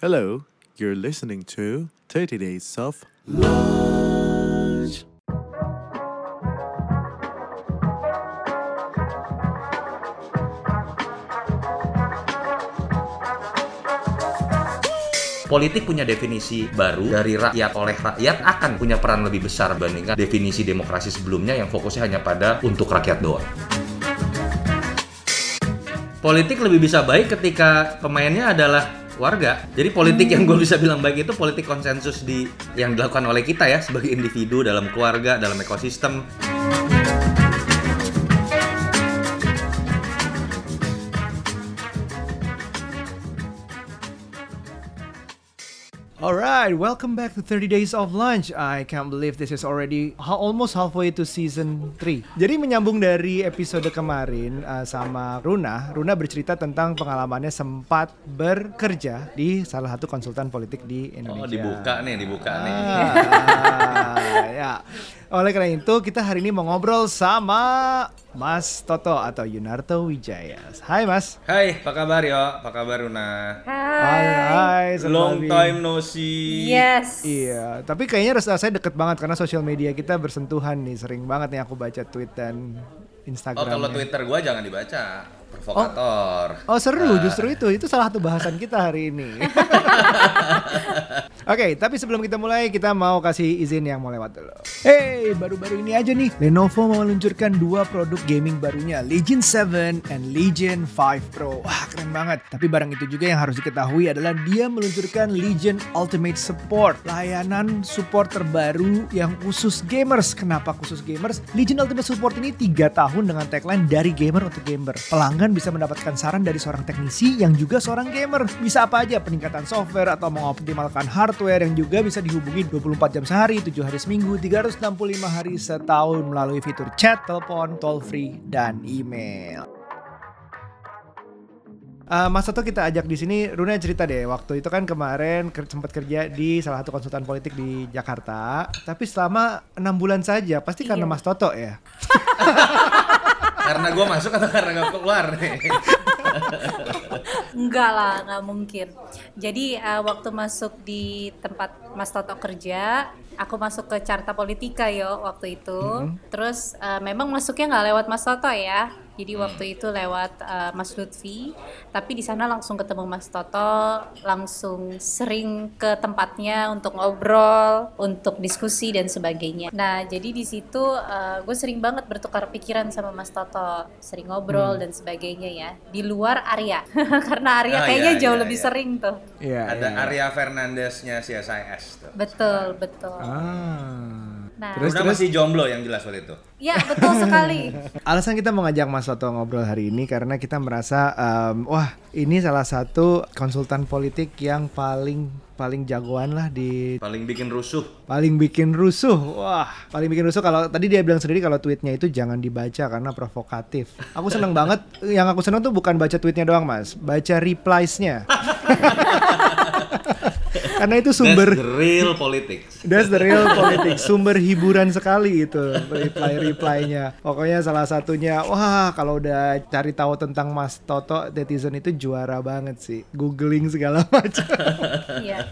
Hello, you're listening to 30 Days of Lunch. Politik punya definisi baru dari rakyat oleh rakyat akan punya peran lebih besar dibandingkan definisi demokrasi sebelumnya yang fokusnya hanya pada untuk rakyat doang. Politik lebih bisa baik ketika pemainnya adalah warga. Jadi politik yang gue bisa bilang baik itu politik konsensus di yang dilakukan oleh kita ya sebagai individu dalam keluarga, dalam ekosistem. Alright, welcome back to 30 Days of Lunch. I can't believe this is already ha- almost halfway to season 3. Jadi menyambung dari episode kemarin uh, sama Runa, Runa bercerita tentang pengalamannya sempat bekerja di salah satu konsultan politik di Indonesia. Oh dibuka nih, dibuka nih. Ah, ya. Oleh karena itu kita hari ini mau ngobrol sama Mas Toto atau Yunarto Wijaya. Hai Mas. Hai, apa kabar yo? Apa kabar Una? Hai, hai. selamat Long time no see. Yes. Iya, tapi kayaknya rasa saya deket banget karena sosial media kita bersentuhan nih, sering banget nih aku baca tweet dan Instagram. Oh kalau Twitter gua jangan dibaca, provokator. Oh seru, Nah. justru itu, itu salah satu bahasan kita hari ini. Oke, tapi sebelum kita mulai, kita mau kasih izin yang mau lewat dulu. Hey, baru-baru ini aja nih, Lenovo mau meluncurkan dua produk gaming barunya, Legion 7 and Legion 5 Pro. Wah, keren banget. Tapi barang itu juga yang harus diketahui adalah dia meluncurkan Legion Ultimate Support, layanan support terbaru yang khusus gamers. Kenapa khusus gamers? Legion Ultimate Support ini 3 tahun dengan tagline dari gamer untuk gamer. Pelanggan bisa mendapatkan saran dari seorang teknisi yang juga seorang gamer. Bisa apa aja, peningkatan software atau mengoptimalkan hardware yang juga bisa dihubungi 24 jam sehari, 7 hari seminggu, 365 hari setahun melalui fitur chat, telepon, toll free, dan email. Eh, Mas Toto kita ajak di sini, Runa cerita deh. Waktu itu kan kemarin ker- sempat kerja di salah satu konsultan politik di Jakarta, tapi selama enam bulan saja. Pasti karena Iya. Mas Toto ya. Karena gua masuk atau karena gua keluar nih? Enggak lah, nggak mungkin. Jadi eh, waktu masuk di tempat Mas Toto kerja, aku masuk ke Carta Politika yo waktu itu. Terus eh, memang masuknya nggak lewat Mas Toto ya. Jadi waktu itu lewat eh, Mas Lutfi, tapi di sana langsung ketemu Mas Toto, langsung sering ke tempatnya untuk ngobrol, untuk diskusi dan sebagainya. Nah, jadi di situ gue sering banget bertukar pikiran sama Mas Toto, sering ngobrol dan sebagainya ya. Di luar Arya, karena Arya Oh, kayaknya iya, jauh iya, lebih iya. sering tuh. Iya. Ada iya. Arya Fernandesnya CSIS tuh. Betul, betul. Ah. Nah, Terus Udah masih jomblo yang jelas waktu itu. ya betul sekali. Alasan kita mau ngajak Mas Toto ngobrol hari ini karena kita merasa em, wah ini salah satu konsultan politik yang paling paling jagoan lah di Paling bikin rusuh. paling bikin rusuh. Wah, paling bikin rusuh kalau tadi dia bilang sendiri kalau tweetnya itu jangan dibaca karena provokatif. Aku seneng banget. Yang aku seneng tuh bukan baca tweetnya doang, Mas. Baca replies-nya. karena itu sumber That's the real politics. That's the real politics. Sumber hiburan sekali itu reply-reply-nya. Pokoknya salah satunya, wah kalau udah cari tahu tentang Mas Toto, netizen itu juara banget sih. Googling segala macam. Iya.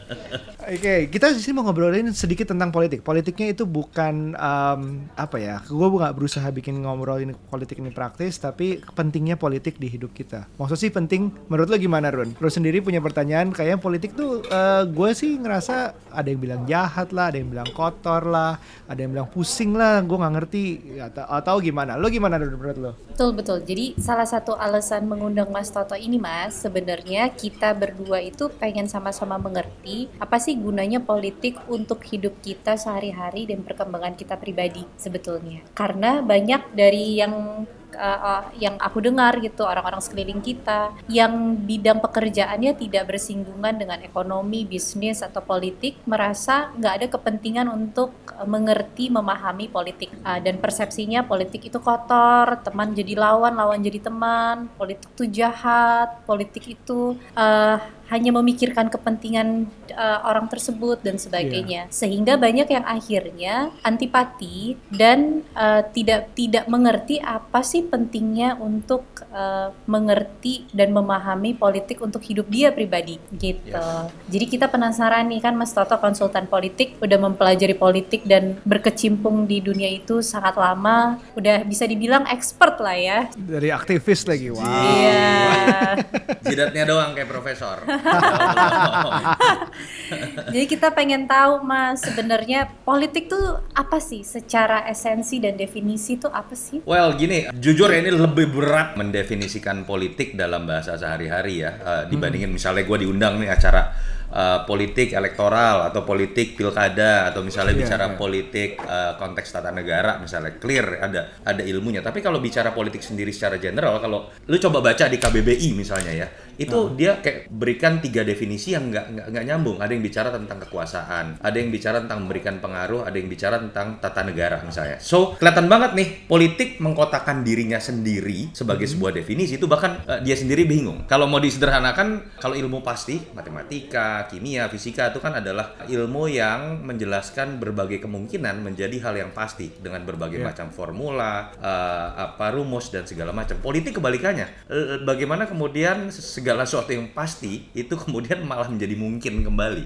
Oke, kita di sini mau ngobrolin sedikit tentang politik. Politiknya itu bukan em, apa ya? Gue nggak berusaha bikin ngobrolin politik ini praktis, tapi pentingnya politik di hidup kita. Maksud sih penting. Menurut lo gimana, Run? Lo sendiri punya pertanyaan? Kayaknya politik tuh, gue sih ngerasa ada yang bilang jahat lah, ada yang bilang kotor lah, ada yang bilang pusing lah. Gue nggak ngerti atau, atau gimana? Lo gimana Run, menurut lo? Betul betul. Jadi salah satu alasan mengundang Mas Toto ini Mas, sebenarnya kita berdua itu pengen sama-sama mengerti apa sih gunanya politik untuk hidup kita sehari-hari dan perkembangan kita pribadi sebetulnya. Karena banyak dari yang uh, uh, yang aku dengar gitu orang-orang sekeliling kita yang bidang pekerjaannya tidak bersinggungan dengan ekonomi, bisnis atau politik merasa nggak ada kepentingan untuk mengerti, memahami politik Uh, dan persepsinya politik itu kotor, teman jadi lawan, lawan jadi teman, politik itu jahat, politik itu uh, hanya memikirkan kepentingan uh, orang tersebut dan sebagainya. Sehingga banyak yang akhirnya antipati dan uh, tidak tidak mengerti apa sih pentingnya untuk uh, mengerti dan memahami politik untuk hidup dia pribadi gitu Yes. jadi kita penasaran nih kan Mas Toto konsultan politik udah mempelajari politik dan berkecimpung di dunia itu sangat lama udah bisa dibilang expert lah ya Dari aktivis lagi. Wow. Iya. Jidatnya doang kayak profesor. Jadi kita pengen tahu Mas sebenarnya politik tuh apa sih secara esensi dan definisi tuh apa sih? Well, gini, jujur ya, ini lebih berat mendefinisikan politik dalam bahasa sehari-hari ya, eh, dibandingin misalnya gue diundang nih acara eh, politik elektoral atau politik pilkada atau misalnya Iya, bicara iya. politik eh, konteks tata negara misalnya clear ada ada ilmunya. Tapi kalau bicara politik sendiri secara general, kalau lu coba baca di KBBI misalnya ya, itu dia kayak berikan tiga definisi yang nggak nggak nyambung. Ada yang bicara tentang kekuasaan, ada yang bicara tentang memberikan pengaruh, ada yang bicara tentang tata negara misalnya. So kelihatan banget nih politik mengkotakkan dirinya sendiri sebagai sebuah definisi itu bahkan eh, dia sendiri bingung. Kalau mau disederhanakan, kalau ilmu pasti matematika, kimia, fisika itu kan adalah ilmu yang menjelaskan berbagai kemungkinan menjadi hal yang pasti dengan berbagai Iya. macam formula, eh, apa rumus dan segala macam. Politik kebalikannya. Bagaimana kemudian segala sesuatu yang pasti itu kemudian malah menjadi mungkin kembali.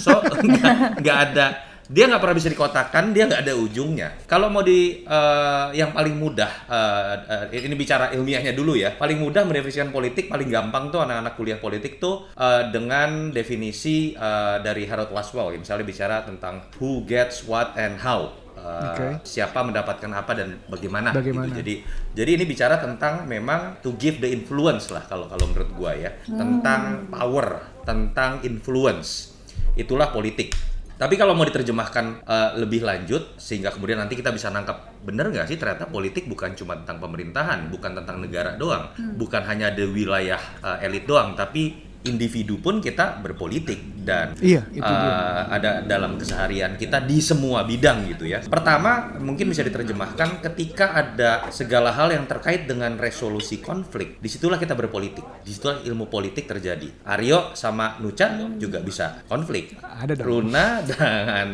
So nggak ada dia nggak pernah bisa dikotakan, dia nggak ada ujungnya. Kalau mau di eh, yang paling mudah, eh, eh, ini bicara ilmiahnya dulu ya. Paling mudah mendefinisikan politik, paling gampang tuh anak-anak kuliah politik tuh eh, dengan definisi eh, dari Harold Laswell. Misalnya bicara tentang who gets what and how. Eh, Oke. Siapa mendapatkan apa dan bagaimana. Bagaimana. Gitu. Jadi jadi ini bicara tentang memang to give the influence lah kalau kalau menurut gua ya tentang power, tentang influence. Itulah politik. Tapi kalau mau diterjemahkan eh, lebih lanjut sehingga kemudian nanti kita bisa nangkap bener nggak sih ternyata politik bukan cuma tentang pemerintahan, bukan tentang negara doang, bukan hanya di wilayah eh, elit doang, tapi individu pun kita berpolitik dan Iya, itu dia. ada dalam keseharian kita di semua bidang gitu ya. Pertama, mungkin bisa diterjemahkan ketika ada segala hal yang terkait dengan resolusi konflik. Di situlah kita berpolitik. Di situlah ilmu politik terjadi. Aryo sama Nucha juga bisa konflik. Ada dong. Runa dengan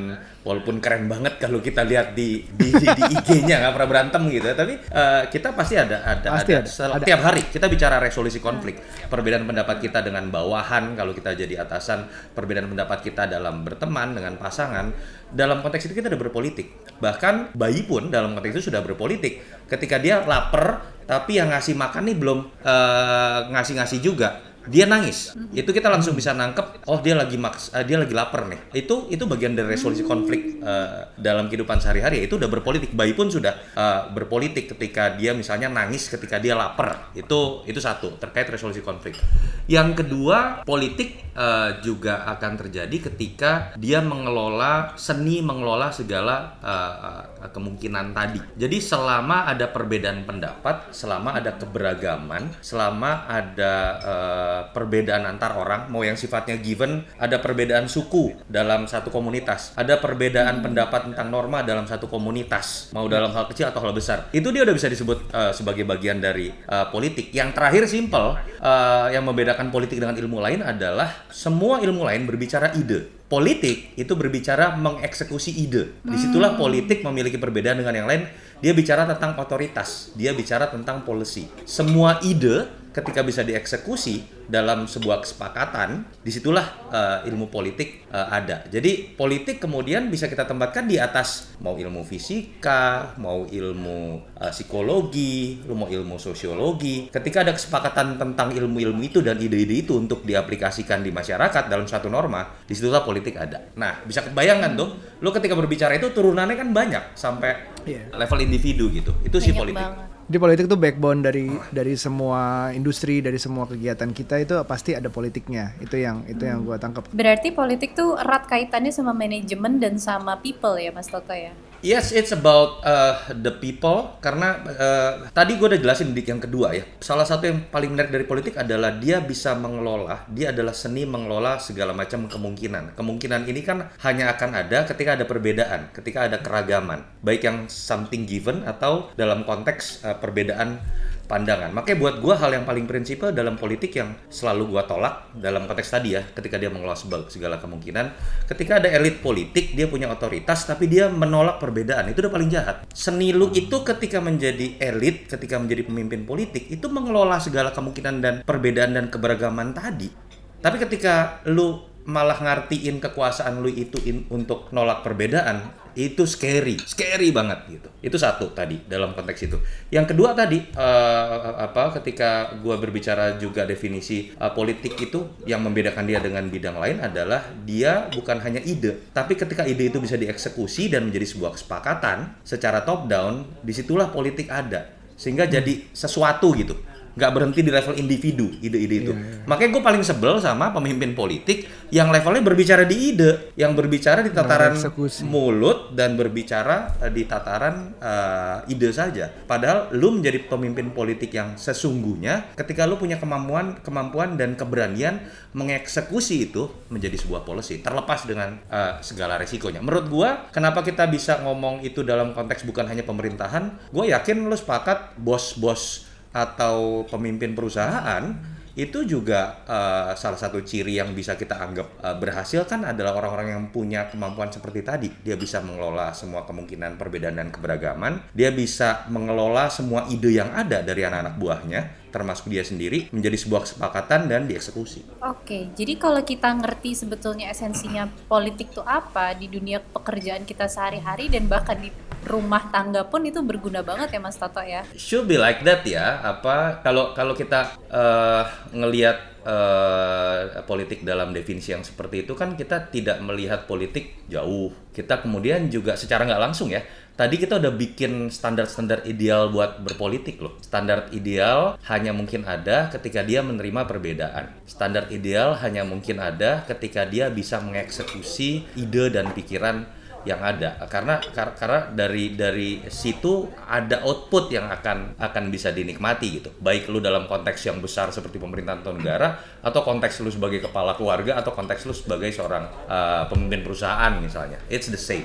walaupun keren banget kalau kita lihat di di, di, di IG-nya nggak pernah berantem gitu. Tapi eh, kita pasti ada ada Pasti ada, ada, sel- ada. tiap hari kita bicara resolusi konflik. Perbedaan pendapat kita dengan bawahan kalau kita jadi atasan, perbedaan pendapat kita dalam berteman dengan pasangan, dalam konteks itu kita udah berpolitik. Bahkan bayi pun dalam konteks itu sudah berpolitik. Ketika dia lapar, tapi yang ngasih makan nih belum eh, ngasih-ngasih juga. Dia nangis. Itu kita langsung bisa nangkep, oh dia lagi maks eh, dia lagi lapar nih. Itu itu bagian dari resolusi konflik eh, dalam kehidupan sehari-hari. Itu udah berpolitik. Bayi pun sudah eh, berpolitik ketika dia misalnya nangis ketika dia lapar. Itu itu satu terkait resolusi konflik. Yang kedua, politik eh, juga akan terjadi ketika dia mengelola seni mengelola segala kemungkinan tadi. Jadi selama ada perbedaan pendapat, selama ada keberagaman, selama ada eh, perbedaan antar orang, mau yang sifatnya given, ada perbedaan suku dalam satu komunitas, ada perbedaan pendapat tentang norma dalam satu komunitas, mau dalam hal kecil atau hal besar. Itu dia udah bisa disebut eh, sebagai bagian dari eh, politik. Yang terakhir simple, eh, yang membedakan politik dengan ilmu lain adalah semua ilmu lain berbicara ide. Politik itu berbicara mengeksekusi ide. Di situlah politik memiliki perbedaan dengan yang lain. Dia bicara tentang otoritas, dia bicara tentang policy. Semua ide ketika bisa dieksekusi dalam sebuah kesepakatan, di situlah eh, ilmu politik eh, ada. Jadi politik kemudian bisa kita tempatkan di atas mau ilmu fisika, mau ilmu eh, psikologi, mau ilmu sosiologi. Ketika ada kesepakatan tentang ilmu-ilmu itu dan ide-ide itu untuk diaplikasikan di masyarakat dalam suatu norma, di situlah politik ada. Nah, bisa kebayangkan tuh, lu ketika berbicara itu turunannya kan banyak sampai Iya. level individu gitu. Itu sih politik. banget. Jadi politik tuh backbone dari dari semua industri, dari semua kegiatan kita itu pasti ada politiknya. Itu yang itu yang gua tangkap. Berarti politik tuh erat kaitannya sama manajemen dan sama people ya Mas Toto ya? Yes, it's about uh, the people karena uh, tadi gue udah jelasin di yang kedua ya. Salah satu yang paling menarik dari politik adalah dia bisa mengelola, dia adalah seni mengelola segala macam kemungkinan. Kemungkinan ini kan hanya akan ada ketika ada perbedaan, ketika ada keragaman, baik yang something given atau dalam konteks uh, perbedaan pandangan. Makanya buat gua hal yang paling prinsipal dalam politik yang selalu gua tolak dalam konteks tadi ya, ketika dia mengelola segala kemungkinan, ketika ada elit politik dia punya otoritas tapi dia menolak perbedaan, itu udah paling jahat. Seni lu itu ketika menjadi elit, ketika menjadi pemimpin politik itu mengelola segala kemungkinan dan perbedaan dan keberagaman tadi. Tapi ketika lu malah ngartiin kekuasaan lu itu in, untuk nolak perbedaan itu scary scary banget gitu. Itu satu tadi dalam konteks itu. Yang kedua tadi uh, apa ketika gua berbicara juga definisi uh, politik itu yang membedakan dia dengan bidang lain adalah dia bukan hanya ide tapi ketika ide itu bisa dieksekusi dan menjadi sebuah kesepakatan secara top down di situlah politik ada. Sehingga jadi sesuatu gitu nggak berhenti di level individu ide-ide itu. Yeah, yeah. Makanya gue paling sebel sama pemimpin politik yang levelnya berbicara di ide, yang berbicara di tataran mulut dan berbicara uh, di tataran uh, ide saja. Padahal lu menjadi pemimpin politik yang sesungguhnya ketika lu punya kemampuan kemampuan dan keberanian mengeksekusi itu menjadi sebuah policy terlepas dengan uh, segala resikonya. Menurut gue kenapa kita bisa ngomong itu dalam konteks bukan hanya pemerintahan? Gue yakin lu sepakat bos-bos atau pemimpin perusahaan itu juga uh, salah satu ciri yang bisa kita anggap uh, berhasil kan adalah orang-orang yang punya kemampuan seperti tadi. Dia bisa mengelola semua kemungkinan perbedaan dan keberagaman. Dia bisa mengelola semua ide yang ada dari anak-anak buahnya termasuk dia sendiri menjadi sebuah kesepakatan dan dieksekusi. Oke, jadi kalau kita ngerti sebetulnya esensinya politik itu apa di dunia pekerjaan kita sehari-hari dan bahkan di rumah tangga pun itu berguna banget ya Mas Toto ya. Should be like that ya. Apa kalau kalau kita uh, ngelihat uh, politik dalam definisi yang seperti itu kan kita tidak melihat politik jauh. Kita kemudian juga secara nggak langsung ya. Tadi kita udah bikin standar-standar ideal buat berpolitik loh. Standar ideal hanya mungkin ada ketika dia menerima perbedaan. Standar ideal hanya mungkin ada ketika dia bisa mengeksekusi ide dan pikiran yang ada karena kar karena dari dari situ ada output yang akan akan bisa dinikmati gitu baik lu dalam konteks yang besar seperti pemerintahan atau negara atau konteks lu sebagai kepala keluarga atau konteks lu sebagai seorang uh, pemimpin perusahaan misalnya it's the same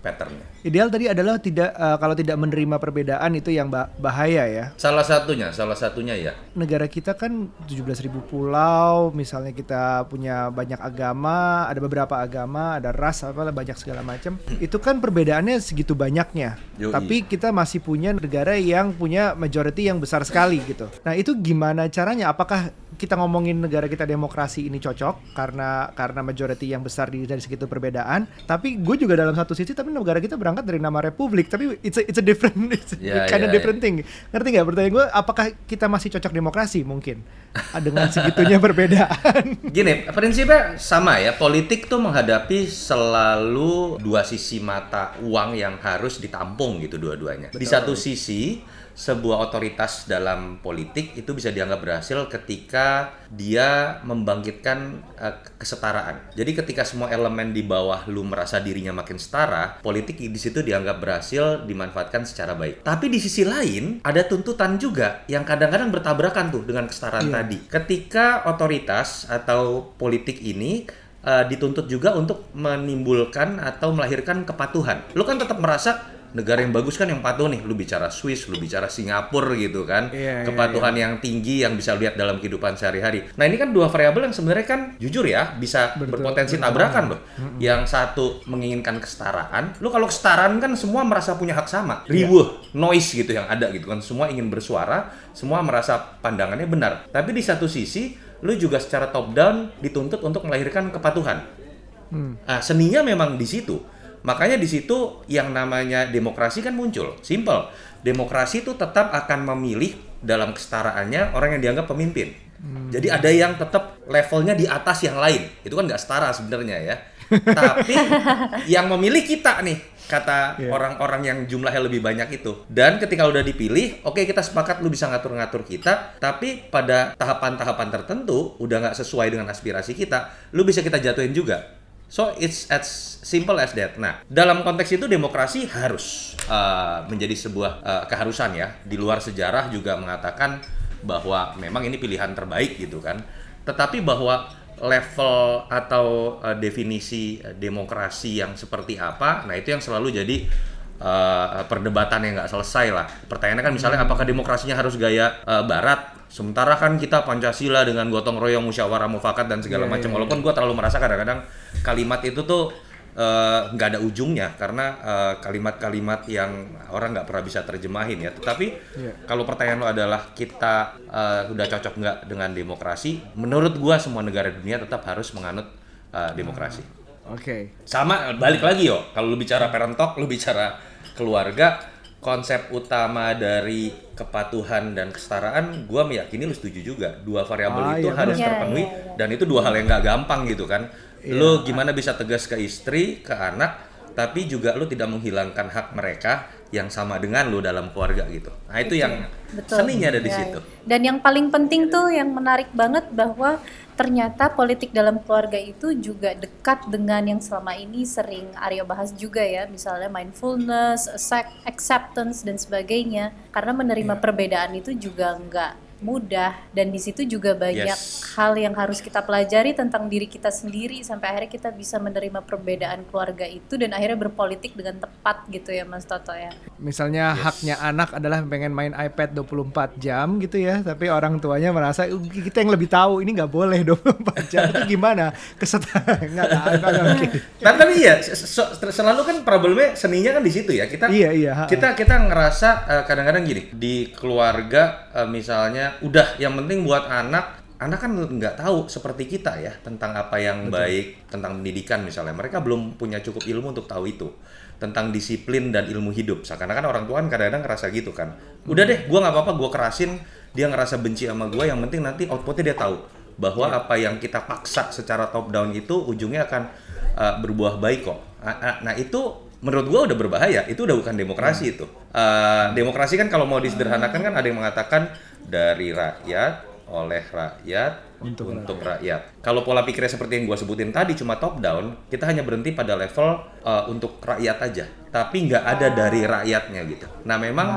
patternnya. Ideal tadi adalah tidak uh, kalau tidak menerima perbedaan itu yang bahaya ya. Salah satunya, salah satunya ya. Negara kita kan 17.000 pulau, misalnya kita punya banyak agama, ada beberapa agama, ada ras apa banyak segala macam. itu kan perbedaannya segitu banyaknya. Yoi. Tapi kita masih punya negara yang punya majority yang besar sekali gitu. Nah, itu gimana caranya? Apakah kita ngomongin negara kita demokrasi ini cocok karena karena majority yang besar di dari segitu perbedaan, tapi gue juga dalam satu sisi tapi negara kita berangkat dari nama republik, tapi it's a, it's a different it's yeah, kind yeah, of different yeah. thing. Ngerti nggak pertanyaan gue? Apakah kita masih cocok demokrasi mungkin dengan segitunya perbedaan? Gini, prinsipnya sama ya. Politik tuh menghadapi selalu dua sisi mata uang yang harus ditampung gitu dua-duanya. Di satu sisi sebuah otoritas dalam politik itu bisa dianggap berhasil ketika dia membangkitkan uh, kesetaraan. Jadi ketika semua elemen di bawah lu merasa dirinya makin setara, politik di situ dianggap berhasil dimanfaatkan secara baik. Tapi di sisi lain ada tuntutan juga yang kadang-kadang bertabrakan tuh dengan kesetaraan yeah. tadi. Ketika otoritas atau politik ini uh, dituntut juga untuk menimbulkan atau melahirkan kepatuhan. Lu kan tetap merasa negara yang bagus kan yang patuh nih lu bicara Swiss lu bicara Singapura gitu kan yeah, iya, kepatuhan yeah, yeah. yang tinggi yang bisa lihat dalam kehidupan sehari-hari nah ini kan dua variabel yang sebenarnya kan jujur ya bisa betul, berpotensi betul. tabrakan loh mm-hmm. yang satu menginginkan kesetaraan lu kalau kesetaraan kan semua merasa punya hak sama iya. riuh yeah. noise gitu yang ada gitu kan semua ingin bersuara semua merasa pandangannya benar tapi di satu sisi lu juga secara top down dituntut untuk melahirkan kepatuhan hmm. nah, seninya memang di situ Makanya di situ yang namanya demokrasi kan muncul. Simple. Demokrasi itu tetap akan memilih dalam kesetaraannya orang yang dianggap pemimpin. Hmm. Jadi ada yang tetap levelnya di atas yang lain. Itu kan nggak setara sebenarnya ya. Tapi yang memilih kita nih kata iya. orang-orang yeah. yang jumlahnya lebih banyak itu. Dan ketika udah dipilih, oke okay, kita sepakat lu bisa ngatur-ngatur kita, tapi pada tahapan-tahapan tertentu udah nggak sesuai dengan aspirasi kita, lu bisa kita jatuhin juga. So it's as simple as that. Nah, dalam konteks itu demokrasi harus uh, menjadi sebuah uh, keharusan ya. Di luar sejarah juga mengatakan bahwa memang ini pilihan terbaik gitu kan. Tetapi bahwa level atau uh, definisi demokrasi yang seperti apa, nah itu yang selalu jadi uh, perdebatan yang nggak selesai lah. Pertanyaannya kan misalnya apakah demokrasinya harus gaya uh, Barat? Sementara kan kita Pancasila dengan gotong royong, musyawarah, mufakat dan segala Iya, macam. iya, Walaupun gue terlalu merasa kadang-kadang kalimat itu tuh eh, nggak ada ujungnya karena kalimat-kalimat yang orang nggak pernah bisa terjemahin ya. Tetapi Iya. kalau pertanyaan lo adalah kita eh, udah cocok nggak dengan demokrasi? Menurut gua semua negara dunia tetap harus menganut eh, demokrasi. Oke. Sama balik lagi yo, kalau lu bicara parent talk, lu bicara keluarga, konsep utama dari kepatuhan dan kesetaraan, gua meyakini lu setuju juga. Dua variabel Ah, itu iya, harus terpenuhi Iya, iya, iya. dan itu dua hal yang nggak gampang gitu kan. Lu gimana bisa tegas ke istri, ke anak, tapi juga lu tidak menghilangkan hak mereka yang sama dengan lu dalam keluarga gitu. Nah, itu yang Betul. seninya ada di Ya, situ. ya. Dan yang paling penting tuh yang menarik banget bahwa ternyata politik dalam keluarga itu juga dekat dengan yang selama ini sering Aryo bahas juga ya, misalnya mindfulness, accept- acceptance dan sebagainya. Karena menerima Iya. perbedaan itu juga nggak mudah dan di situ juga banyak Yes. hal yang harus kita pelajari tentang diri kita sendiri sampai akhirnya kita bisa menerima perbedaan keluarga itu dan akhirnya berpolitik dengan tepat gitu ya Mas Toto ya. Misalnya haknya anak adalah pengen main iPad 24 jam gitu ya, tapi orang tuanya merasa "Uh, kita yang lebih tahu ini nggak boleh 24 jam itu gimana? Kesetaraan nggak oke. Tapi, tapi iya, se- se- selalu kan problemnya seninya kan di situ ya. Kita Iya, iya, kita kita ngerasa eh, kadang-kadang gini di keluarga eh, misalnya udah yang penting buat anak anak kan nggak tahu seperti kita ya tentang apa yang baik tentang pendidikan misalnya. Mereka belum punya cukup ilmu untuk tahu itu. Tentang disiplin dan ilmu hidup. Seakan-akan orang tua kan kadang-kadang ngerasa gitu kan. Udah deh gua nggak apa-apa gua kerasin dia ngerasa benci sama gua yang penting nanti outputnya dia tahu bahwa apa yang kita paksa secara top down itu ujungnya akan uh, berbuah baik kok. Nah, nah, nah, itu menurut gua udah berbahaya. Itu udah bukan demokrasi itu. Uh, demokrasi kan kalau mau disederhanakan kan ada yang mengatakan dari rakyat oleh rakyat Untuk untuk, rakyat. Kalau pola pikirnya seperti yang gua sebutin tadi cuma top down, kita hanya berhenti pada level uh, untuk rakyat aja, tapi nggak ada dari rakyatnya gitu. Nah memang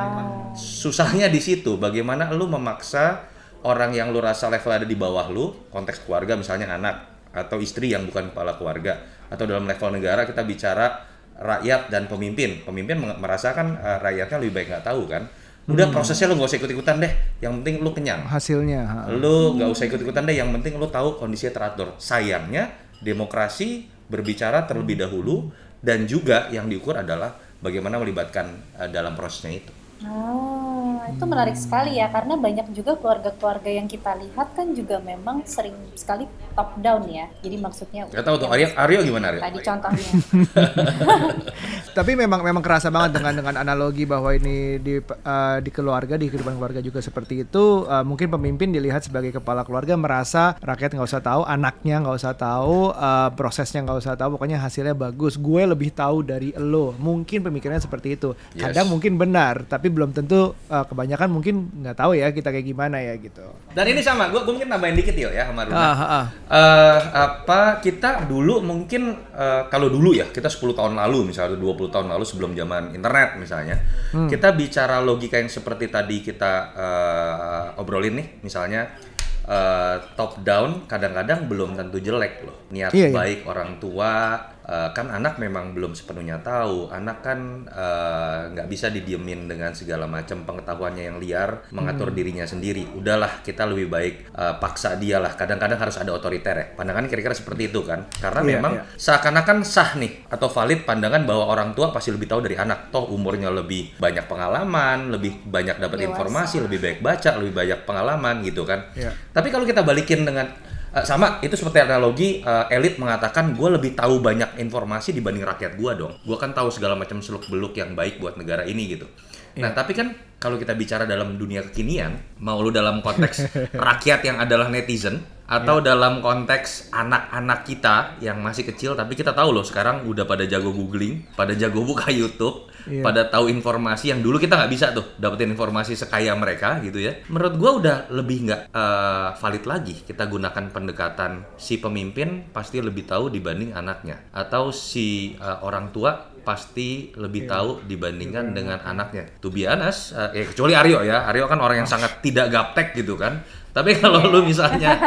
susahnya di situ. Bagaimana lu memaksa orang yang lu rasa level ada di bawah lu, konteks keluarga misalnya anak atau istri yang bukan kepala keluarga, atau dalam level negara kita bicara rakyat dan pemimpin. Pemimpin merasakan uh, rakyatnya lebih baik nggak tahu kan. Udah prosesnya lu nggak usah ikut-ikutan deh. Yang penting lu kenyang Hasilnya. ha. lu nggak usah ikut-ikutan deh yang penting lu tahu kondisinya teratur sayangnya demokrasi berbicara terlebih dahulu dan juga yang diukur adalah bagaimana melibatkan eh, dalam prosesnya itu Oh, itu menarik sekali ya karena banyak juga keluarga-keluarga yang kita lihat kan juga memang sering sekali top down ya. Jadi maksudnya nggak tahu tuh Aryo Aryo gimana Aryo Tadi contohnya. Tapi memang memang kerasa banget dengan dengan analogi bahwa ini di eh, di keluarga di kehidupan keluarga juga seperti itu. Eh, mungkin pemimpin dilihat sebagai kepala keluarga merasa rakyat nggak usah tahu, anaknya nggak usah tahu, eh, prosesnya nggak usah tahu. Pokoknya hasilnya bagus. Gue lebih tahu dari lo. Mungkin pemikirannya seperti itu. Yes. Kadang mungkin benar, tapi belum tentu. eh, kebanyakan mungkin nggak tahu ya kita kayak gimana ya gitu. dan ini sama gue mungkin tambahin dikit yo ya sama Runa Ah, ah, ah. Eh, apa kita dulu mungkin eh, kalau dulu ya kita 10 tahun lalu misalnya 20 tahun lalu sebelum zaman internet misalnya kita bicara logika yang seperti tadi kita eh, obrolin nih misalnya eh, top down kadang-kadang belum tentu jelek loh niat Iya, iya. baik orang tua eh, kan anak memang belum sepenuhnya tahu. Anak kan eh, nggak bisa didiemin dengan segala macam pengetahuannya yang liar mengatur Hmm. dirinya sendiri. Udahlah kita lebih baik eh, paksa dia lah. Kadang-kadang harus ada otoriter ya. Pandangan kira-kira seperti itu kan. Karena Iya, memang iya. seakan-akan sah nih atau valid pandangan bahwa orang tua pasti lebih tahu dari anak. Toh umurnya lebih banyak pengalaman lebih banyak dapat informasi lebih baik baca lebih banyak pengalaman gitu kan. Iya. tapi kalau kita balikin dengan eh, sama itu seperti analogi eh, elit mengatakan gue lebih tahu banyak informasi dibanding rakyat gue dong. Gue kan tahu segala macam seluk beluk yang baik buat negara ini gitu. Nah tapi kan kalau kita bicara dalam dunia kekinian, mau lu dalam konteks rakyat yang adalah netizen atau dalam konteks anak-anak kita yang masih kecil tapi kita tahu loh sekarang udah pada jago googling, pada jago buka YouTube, Iya. pada tahu informasi yang dulu kita nggak bisa tuh dapetin informasi sekaya mereka gitu ya. Menurut gua udah lebih nggak eh, valid lagi kita gunakan pendekatan si pemimpin pasti lebih tahu dibanding anaknya atau si eh, orang tua pasti lebih tahu dibandingkan dengan anaknya. To be honest, eh, ya kecuali Aryo ya. Aryo kan orang yang sangat tidak gaptek gitu kan. Tapi kalau lu misalnya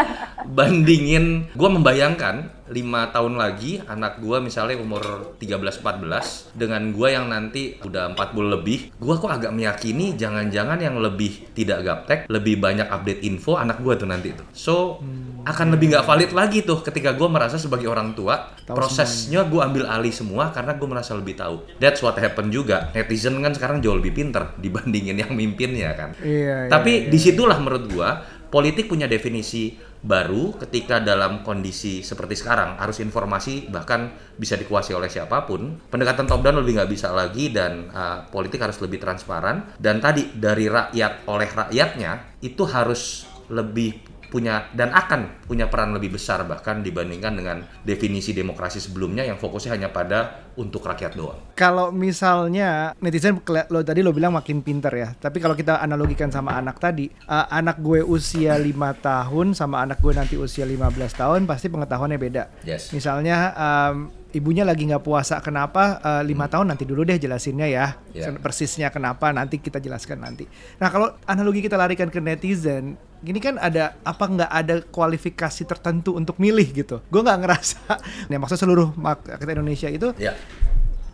bandingin, gua membayangkan lima tahun lagi anak gua misalnya umur 13-14 dengan gua yang nanti udah 40 lebih, gua kok agak meyakini jangan-jangan yang lebih tidak gaptek, lebih banyak update info anak gua tuh nanti tuh. So akan lebih nggak valid lagi tuh ketika gua merasa sebagai orang tua Tahu prosesnya gua ambil alih semua karena gua merasa lebih tahu. That's what happened juga. Netizen kan sekarang jauh lebih pinter dibandingin yang mimpinnya kan. Iya, iya, Tapi di situlah menurut gua politik punya definisi baru ketika dalam kondisi seperti sekarang arus informasi bahkan bisa dikuasai oleh siapa pun pendekatan top down lebih nggak bisa lagi dan uh, politik harus lebih transparan. Dan tadi dari rakyat oleh rakyatnya itu harus lebih punya dan akan punya peran lebih besar bahkan dibandingkan dengan definisi demokrasi sebelumnya yang fokusnya hanya pada untuk rakyat doang. Kalau misalnya netizen lo tadi lo bilang makin pinter ya, tapi kalau kita analogikan sama anak tadi, uh, anak gue usia 5 tahun sama anak gue nanti usia 15 tahun pasti pengetahuannya beda. Yes. Misalnya um, ibunya lagi nggak puasa kenapa Uh, lima tahun nanti dulu deh jelasinnya ya Ya. persisnya kenapa nanti kita jelaskan nanti. Nah kalau analogi kita larikan ke netizen, gini kan ada apa nggak ada kualifikasi tertentu untuk milih gitu. Gue nggak ngerasa. Nah maksud seluruh rakyat Indonesia itu Ya.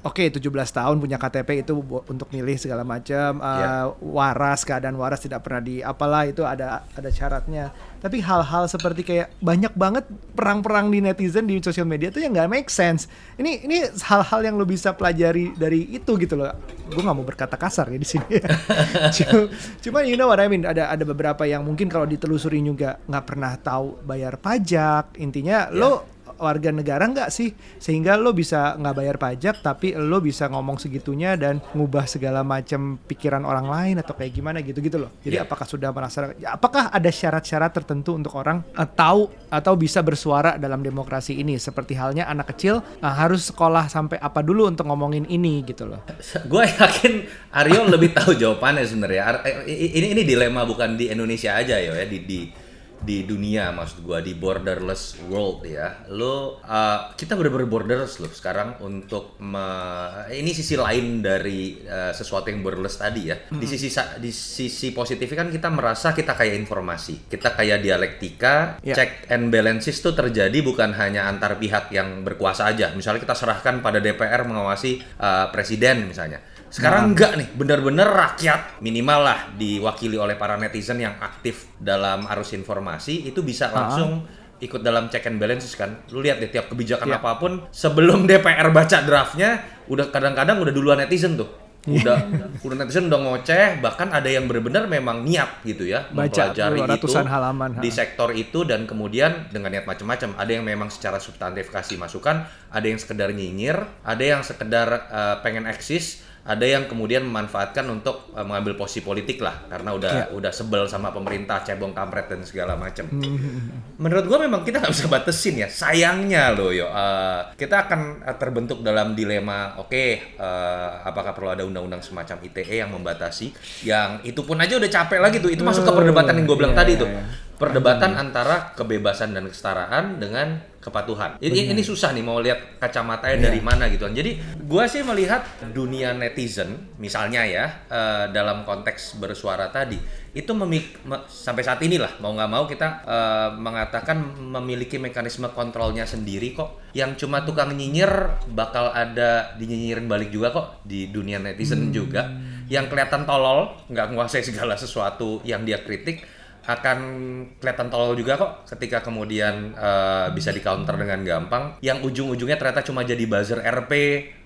Oke, 17 tahun punya KTP itu untuk milih segala macam uh, Ya. waras keadaan waras tidak pernah di apalah itu ada ada syaratnya. Tapi hal-hal seperti kayak banyak banget perang-perang di netizen di sosial media tuh yang nggak make sense. Ini ini hal-hal yang lo bisa pelajari dari itu gitu loh. Gue nggak mau berkata kasar ya di sini. Cuma- you know what I mean. Ada ada beberapa yang mungkin kalau ditelusuri juga nggak pernah tahu bayar pajak. Intinya lo warga negara nggak sih sehingga lo bisa nggak bayar pajak tapi lo bisa ngomong segitunya dan ngubah segala macam pikiran orang lain atau kayak gimana gitu gitu loh jadi Iya. apakah sudah merasa apakah ada syarat-syarat tertentu untuk orang eh, tahu atau bisa bersuara dalam demokrasi ini seperti halnya anak kecil eh, harus sekolah sampai apa dulu untuk ngomongin ini gitu loh Gue yakin Aryo lebih tahu jawabannya sebenarnya. Ar- eh, Ini ini dilema bukan di Indonesia aja yo ya di di di dunia maksud gua di borderless world ya. Lo uh, kita bener-bener borderless loh sekarang untuk me- ini sisi lain dari uh, sesuatu yang borderless tadi ya. Di sisi di sisi positif kan kita merasa kita kayak informasi, kita kayak dialektika, Ya. check and balances tuh terjadi bukan hanya antar pihak yang berkuasa aja. Misalnya kita serahkan pada DPR mengawasi uh, presiden misalnya. Sekarang enggak nih, bener-bener rakyat minimal lah diwakili oleh para netizen yang aktif dalam arus informasi itu bisa langsung ikut dalam check and balances kan. Lu lihat deh tiap kebijakan Iya. apa pun sebelum DPR baca draftnya udah kadang-kadang udah duluan netizen tuh. Udah udah netizen udah ngoceh, bahkan ada yang bener-bener memang niat gitu ya Baca mempelajari dulu itu ratusan halaman, di sektor itu dan kemudian dengan niat macam-macam. Ada yang memang secara substantif kasih masukan, ada yang sekedar nyinyir, ada yang sekedar uh, pengen eksis, ada yang kemudian memanfaatkan untuk uh, mengambil posisi politik lah karena udah Ya. udah sebel sama pemerintah, cebong kampret dan segala macam. Hmm. Menurut gua memang kita nggak bisa batesin ya. Sayangnya loh yo, uh, kita akan uh, terbentuk dalam dilema. Oke, uh, apakah perlu ada undang-undang semacam ITE yang membatasi? Yang itu pun aja udah capek lagi tuh. Itu masuk ke perdebatan yang gue bilang Iya, tadi iya, tuh. iya. Perdebatan antara kebebasan dan kesetaraan dengan kepatuhan. Ini, ini susah nih mau lihat kacamatanya Iya. dari mana gitu. Jadi gua sih melihat dunia netizen misalnya ya eh, dalam konteks bersuara tadi itu memik me- sampai saat inilah mau nggak mau kita eh, mengatakan memiliki mekanisme kontrolnya sendiri kok. Yang cuma tukang nyinyir bakal ada dinyinyirin balik juga kok di dunia netizen juga. Yang kelihatan tolol nggak menguasai segala sesuatu yang dia kritik akan kelihatan tolol juga kok ketika kemudian eh, bisa di counter dengan gampang yang ujung-ujungnya ternyata cuma jadi buzzer RP,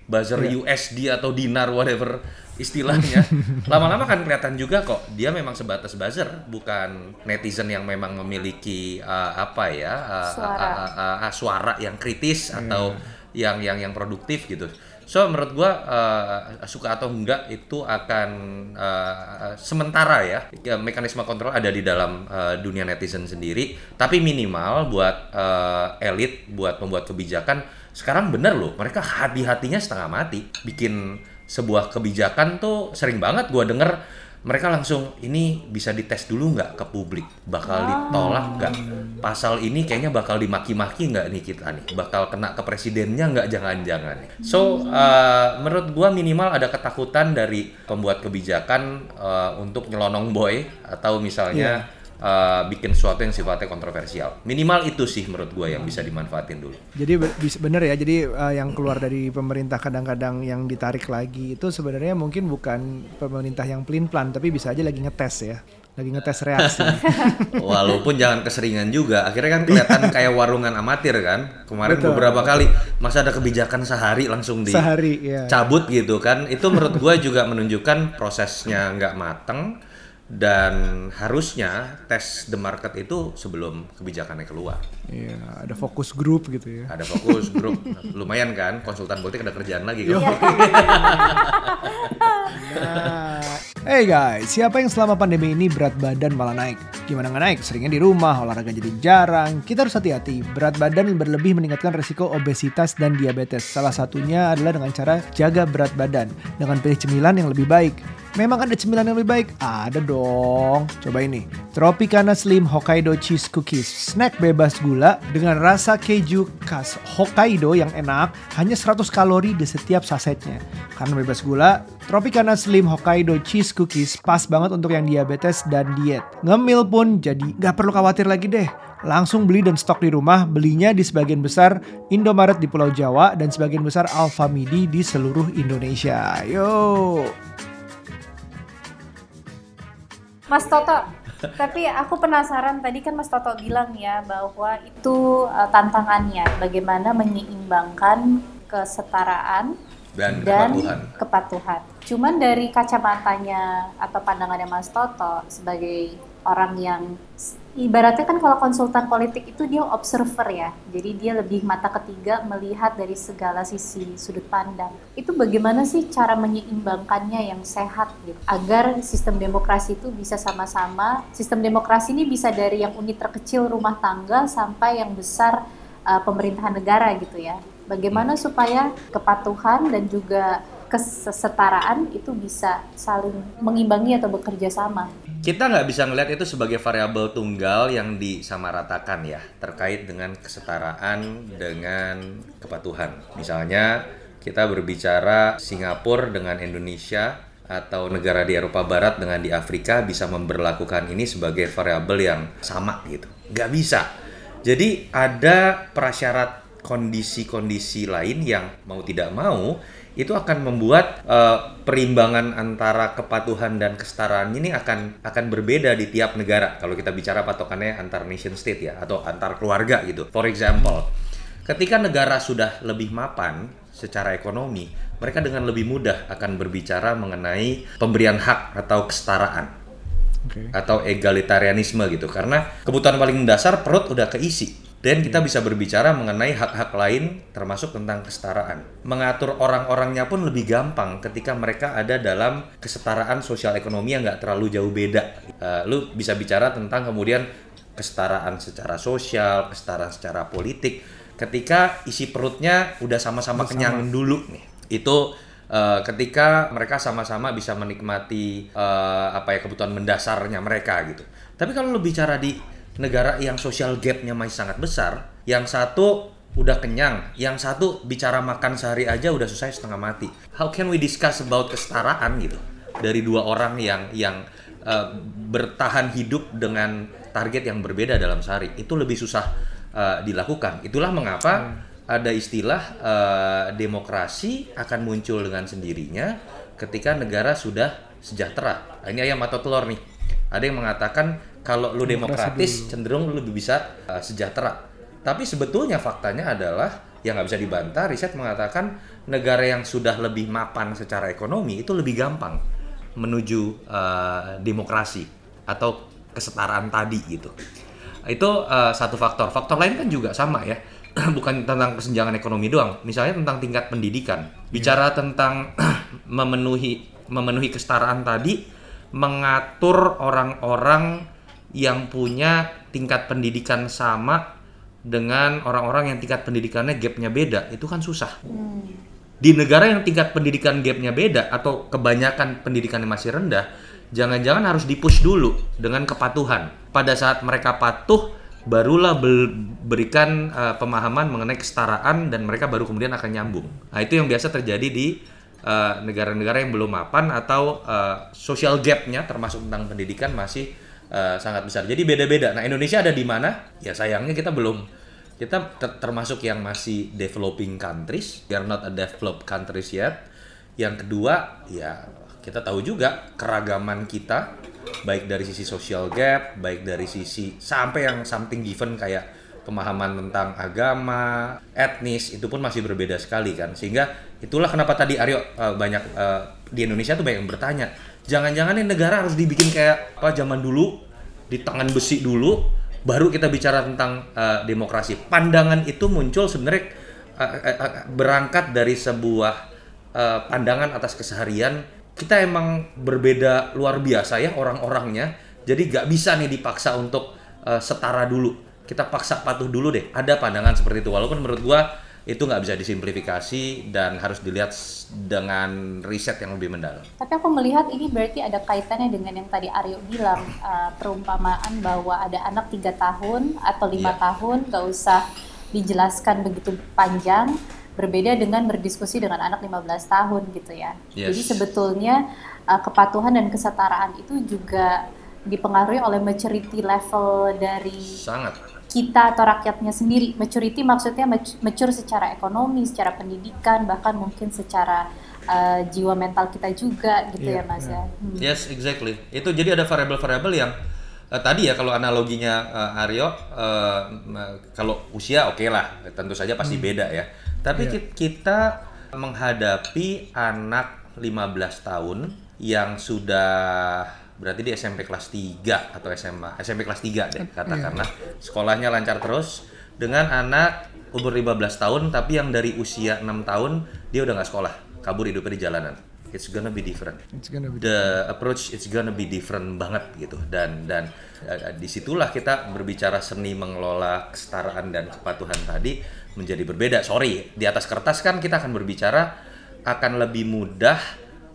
buzzer USD atau dinar whatever istilahnya lama-lama kan kelihatan juga kok dia memang sebatas buzzer bukan netizen yang memang memiliki eh, apa ya eh, Suara. eh, eh, eh, eh, suara yang kritis atau yang yang yang produktif gitu. So menurut gua eh, suka atau enggak itu akan eh, sementara ya Ya, mekanisme kontrol ada di dalam eh, dunia netizen sendiri. Tapi minimal buat eh, elit, buat pembuat kebijakan sekarang bener loh mereka hati-hatinya setengah mati bikin sebuah kebijakan tuh sering banget gua denger mereka langsung ini bisa dites dulu nggak ke publik? Bakal ditolak nggak? Pasal ini kayaknya bakal dimaki-maki nggak nih kita nih? Bakal kena ke presidennya nggak? Jangan-jangan nih. So uh, menurut gua minimal ada ketakutan dari pembuat kebijakan uh, untuk nyelonong boy atau misalnya uh, bikin sesuatu yang sifatnya kontroversial. Minimal itu sih menurut gue yang bisa dimanfaatin dulu. Jadi bener ya, jadi uh, yang keluar dari pemerintah kadang-kadang yang ditarik lagi itu sebenarnya mungkin bukan pemerintah yang pelin plan, tapi bisa aja lagi ngetes ya, lagi ngetes reaksi. Walaupun jangan keseringan juga, akhirnya kan kelihatan kayak warungan amatir kan. Kemarin Betul. beberapa kali masa ada kebijakan sehari langsung di Sehari, ya. cabut gitu kan. Itu menurut gue juga menunjukkan prosesnya nggak mateng dan harusnya tes the market itu sebelum kebijakannya keluar. Iya, ada fokus grup gitu ya. Ada fokus grup, lumayan kan? Konsultan politik ada kerjaan lagi kan? Nah, hey guys, siapa yang selama pandemi ini berat badan malah naik? Gimana nggak naik? Seringnya di rumah, olahraga jadi jarang. Kita harus hati-hati. Berat badan berlebih meningkatkan resiko obesitas dan diabetes. Salah satunya adalah dengan cara jaga berat badan dengan pilih cemilan yang lebih baik. Memang ada cemilan yang lebih baik? Ada dong. Coba ini. Tropicana Slim Hokkaido Cheese Cookies. Snack bebas gula dengan rasa keju khas Hokkaido yang enak. Hanya 100 kalori di setiap sasetnya. Karena bebas gula, Tropicana Slim Hokkaido Cheese Cookies pas banget untuk yang diabetes dan diet. Ngemil pun jadi nggak perlu khawatir lagi deh. Langsung beli dan stok di rumah, belinya di sebagian besar Indomaret di Pulau Jawa dan sebagian besar Alfamidi di seluruh Indonesia. Yo. Mas Toto, tapi aku penasaran tadi kan Mas Toto bilang ya bahwa itu uh, tantangannya bagaimana menyeimbangkan kesetaraan Dan, dan kepatuhan. kepatuhan. Cuman dari kacamatanya atau pandangannya Mas Toto sebagai orang yang ibaratnya kan kalau konsultan politik itu dia observer ya. Jadi dia lebih mata ketiga melihat dari segala sisi sudut pandang. Itu bagaimana sih cara menyeimbangkannya yang sehat gitu agar sistem demokrasi itu bisa sama-sama sistem demokrasi ini bisa dari yang unit terkecil rumah tangga sampai yang besar uh, pemerintahan negara gitu ya. Bagaimana supaya kepatuhan dan juga kesetaraan itu bisa saling mengimbangi atau bekerja sama. Kita nggak bisa ngelihat itu sebagai variabel tunggal yang disamaratakan ya terkait dengan kesetaraan dengan kepatuhan. Misalnya kita berbicara Singapura dengan Indonesia atau negara di Eropa Barat dengan di Afrika bisa memberlakukan ini sebagai variabel yang sama gitu. Nggak bisa. Jadi ada prasyarat kondisi-kondisi lain yang mau tidak mau itu akan membuat eh, perimbangan antara kepatuhan dan kesetaraan ini akan akan berbeda di tiap negara kalau kita bicara patokannya antar nation state ya atau antar keluarga gitu. For example, ketika negara sudah lebih mapan secara ekonomi, mereka dengan lebih mudah akan berbicara mengenai pemberian hak atau kesetaraan Oke. atau egalitarianisme gitu karena kebutuhan paling mendasar perut udah keisi dan kita bisa berbicara mengenai hak-hak lain termasuk tentang kesetaraan. Mengatur orang-orangnya pun lebih gampang ketika mereka ada dalam kesetaraan sosial ekonomi yang nggak terlalu jauh beda. Eh, lu bisa bicara tentang kemudian kesetaraan secara sosial kesetaraan secara politik. Ketika isi perutnya udah sama-sama kenyang dulu nih. Itu eh, ketika mereka sama-sama bisa menikmati eh, apa ya kebutuhan mendasarnya mereka gitu. Tapi kalau lu bicara di negara yang social gapnya masih sangat besar, yang satu udah kenyang, yang satu bicara makan sehari aja udah selesai setengah mati. How can we discuss about kesetaraan gitu dari dua orang yang yang eh, bertahan hidup dengan target yang berbeda dalam sehari itu lebih susah eh, dilakukan. Itulah mengapa ada istilah eh, demokrasi akan muncul dengan sendirinya ketika negara sudah sejahtera. Ini ayam atau telur nih. Ada yang mengatakan kalau lu demokratis cenderung lu lebih bisa eh, sejahtera. Tapi sebetulnya faktanya adalah yang nggak bisa dibantah. Riset mengatakan negara yang sudah lebih mapan secara ekonomi itu lebih gampang menuju eh, demokrasi atau kesetaraan tadi gitu. Itu eh, satu faktor. Faktor lain kan juga sama ya. Bukan tentang kesenjangan ekonomi doang. Misalnya tentang tingkat pendidikan. Bicara tentang memenuhi memenuhi kesetaraan tadi, mengatur orang-orang yang punya tingkat pendidikan sama dengan orang-orang yang tingkat pendidikannya gapnya beda, itu kan susah di negara yang tingkat pendidikan gapnya beda atau kebanyakan pendidikannya masih rendah, jangan-jangan harus dipush dulu dengan kepatuhan. Pada saat mereka patuh, barulah berikan uh, pemahaman mengenai kesetaraan dan mereka baru kemudian akan nyambung. Nah itu yang biasa terjadi di uh, negara-negara yang belum mapan atau uh, social gapnya termasuk tentang pendidikan masih eh, sangat besar. Jadi beda-beda. Nah Indonesia ada di mana? Ya sayangnya kita belum kita ter- termasuk yang masih developing countries. We are not a developed countries yet. Yang kedua, ya kita tahu juga keragaman kita baik dari sisi social gap, baik dari sisi sampai yang something given kayak pemahaman tentang agama, etnis itu pun masih berbeda sekali kan. Sehingga itulah kenapa tadi Aryo eh, banyak eh, di Indonesia tuh banyak yang bertanya, jangan-jangan ini negara harus dibikin kayak apa zaman dulu di tangan besi dulu baru kita bicara tentang eh, demokrasi. Pandangan itu muncul sebenarnya eh, eh, eh, berangkat dari sebuah eh, pandangan atas keseharian kita emang berbeda luar biasa ya orang-orangnya jadi nggak bisa nih dipaksa untuk eh, setara dulu kita paksa patuh dulu deh ada pandangan seperti itu walaupun menurut gua itu nggak bisa disimplifikasi dan harus dilihat dengan riset yang lebih mendalam Tapi aku melihat ini berarti ada kaitannya dengan yang tadi Aryo bilang uh, perumpamaan bahwa ada anak tiga tahun atau lima Iya. tahun gak usah dijelaskan begitu panjang berbeda dengan berdiskusi dengan anak 15 tahun gitu ya. Yes. Jadi sebetulnya uh, kepatuhan dan kesetaraan itu juga dipengaruhi oleh maturity level dari sangat kita atau rakyatnya sendiri. Maturity maksudnya mat- mature secara ekonomi, secara pendidikan, bahkan mungkin secara uh, jiwa mental kita juga gitu Iya, ya Mas ya. Hmm. Yes, exactly. Itu jadi ada variabel-variabel yang eh, tadi ya kalau analoginya eh, Aryo m- kalau usia oke lah, tentu saja pasti beda ya. Tapi ki- kita menghadapi anak 15 tahun yang sudah berarti di SMP kelas 3 atau SMA, SMP kelas 3 deh katakanlah. Sekolahnya lancar terus dengan anak umur 15 tahun tapi yang dari usia 6 tahun dia udah nggak sekolah, kabur hidupnya di jalanan. It's gonna be different. It's gonna be the approach it's gonna be different banget gitu. Dan dan uh, di situlah kita berbicara seni mengelola kesetaraan dan kepatuhan tadi menjadi berbeda. Sorry di atas kertas kan kita akan berbicara akan lebih mudah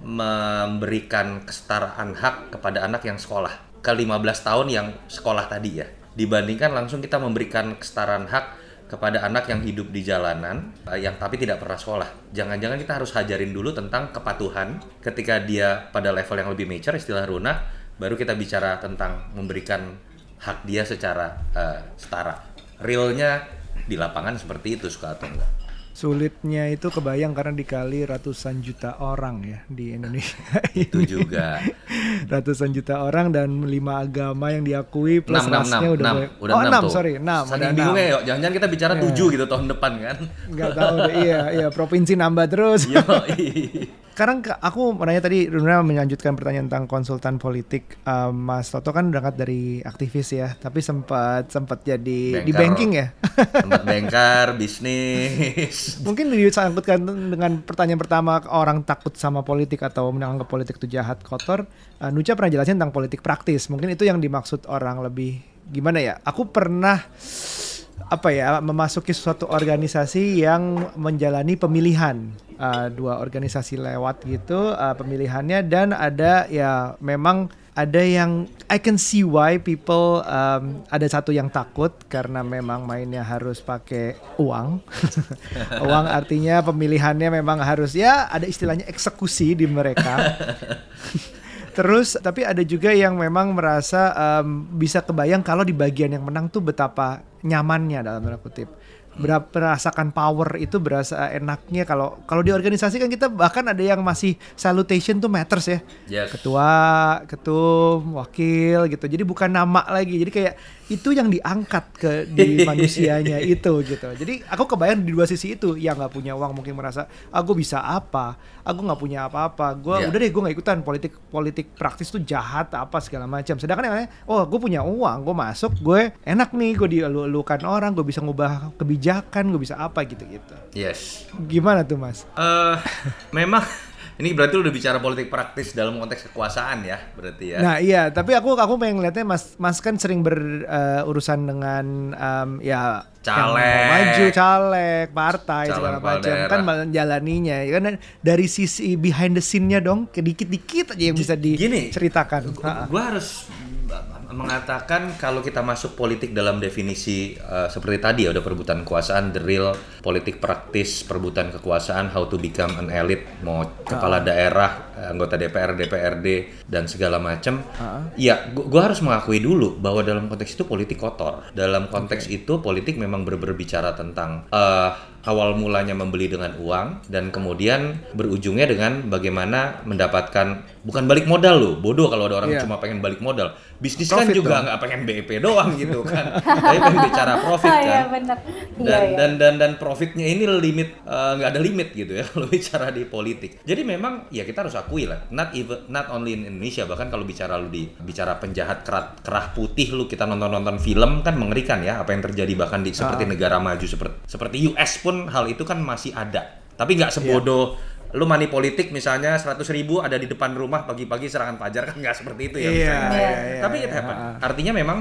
memberikan kesetaraan hak kepada anak yang sekolah ke 15 tahun yang sekolah tadi ya dibandingkan langsung kita memberikan kesetaraan hak kepada anak yang hidup di jalanan eh, yang tapi tidak pernah sekolah. Jangan-jangan kita harus hajarin dulu tentang kepatuhan ketika dia pada level yang lebih mature istilah Runa baru kita bicara tentang memberikan hak dia secara eh, setara. Realnya di lapangan seperti itu suka atau enggak? Sulitnya itu kebayang karena dikali ratusan juta orang ya di Indonesia. Itu juga. ratusan juta orang dan lima agama yang diakui plus enam enam rasnya enam udah enam mulai- udah oh, enam enam, tuh. sorry, enam. Saking bingungnya yuk. Jangan-jangan kita bicara tujuh gitu tahun depan kan? Nggak tahu deh, iya, iya provinsi nambah terus. Yoi. Sekarang aku mau nanya tadi Runa melanjutkan pertanyaan tentang konsultan politik. Um, Mas Toto kan berangkat dari aktivis ya, tapi sempat sempat jadi di Banker. banking ya. Tempat bengkar, bisnis. Mungkin disangkutkan dengan pertanyaan pertama orang takut sama politik atau menganggap politik itu jahat kotor. Uh, Nucha pernah jelasin tentang politik praktis. Mungkin itu yang dimaksud orang lebih gimana ya? Aku pernah apa ya memasuki suatu organisasi yang menjalani pemilihan Uh, dua organisasi lewat gitu uh, pemilihannya dan ada ya memang ada yang I can see why people um, ada satu yang takut karena memang mainnya harus pakai uang. Uang artinya pemilihannya memang harus ya ada istilahnya eksekusi di mereka. Terus tapi ada juga yang memang merasa em, bisa kebayang kalau di bagian yang menang tuh betapa nyamannya dalam tanda kutip. Berapa merasakan power itu berasa enaknya kalau kalau di organisasi kan kita bahkan ada yang masih salutation tuh matters ya. Yes. Ketua, ketum, wakil gitu. Jadi bukan nama lagi. Jadi kayak itu yang diangkat ke di manusianya itu gitu. Jadi aku kebayang di dua sisi itu yang nggak punya uang mungkin merasa aku bisa apa, aku nggak punya apa-apa. Gue Iya. udah deh gue nggak ikutan politik politik praktis tuh jahat apa segala macam. Sedangkan yang lain, oh gue punya uang, gue masuk, gue enak nih, gue dielu-elukan orang, gue bisa ngubah kebijakan, gue bisa apa gitu-gitu. Yes. Gimana tuh mas? eh memang ini berarti lu udah bicara politik praktis dalam konteks kekuasaan ya, berarti ya. Nah iya, tapi aku aku pengen ngeliatnya mas mas kan sering berurusan dengan em, ya yang mau Caleg. maju caleg, partai segala macam kan menjalaninya. Ya kan dari sisi behind the scene-nya dong, dikit-dikit aja yang bisa Gini, diceritakan. Gu- Gua harus mengatakan kalau kita masuk politik dalam definisi uh, seperti tadi ya udah perebutan kekuasaan, the real politik praktis, perebutan kekuasaan, how to become an elite, mau kepala daerah, anggota DPR, DPRD dan segala macam. Ya, gua, gua harus mengakui dulu bahwa dalam konteks itu politik kotor. Dalam konteks itu politik memang ber berbicara tentang uh, awal mulanya membeli dengan uang dan kemudian berujungnya dengan bagaimana mendapatkan bukan balik modal loh bodoh kalau ada orang Iya. cuma pengen balik modal bisnis Profit kan juga nggak pengen BEP doang gitu kan tapi pengen bicara profit Oh kan iya benar. Iya dan iya. dan dan dan profitnya ini limit eh, nggak ada limit gitu ya kalau bicara di politik jadi memang ya kita harus akui lah not even not only in Indonesia bahkan kalau bicara lu di bicara penjahat kerah, kerah putih lu kita nonton nonton film kan mengerikan ya apa yang terjadi bahkan di seperti negara maju seperti seperti US pun hal itu kan masih ada tapi nggak sebodoh lu money politik misalnya 100 ribu ada di depan rumah pagi-pagi serangan fajar kan nggak seperti itu ya Iya, misalnya. iya, Iya. iya, Tapi iya. it happen. Artinya memang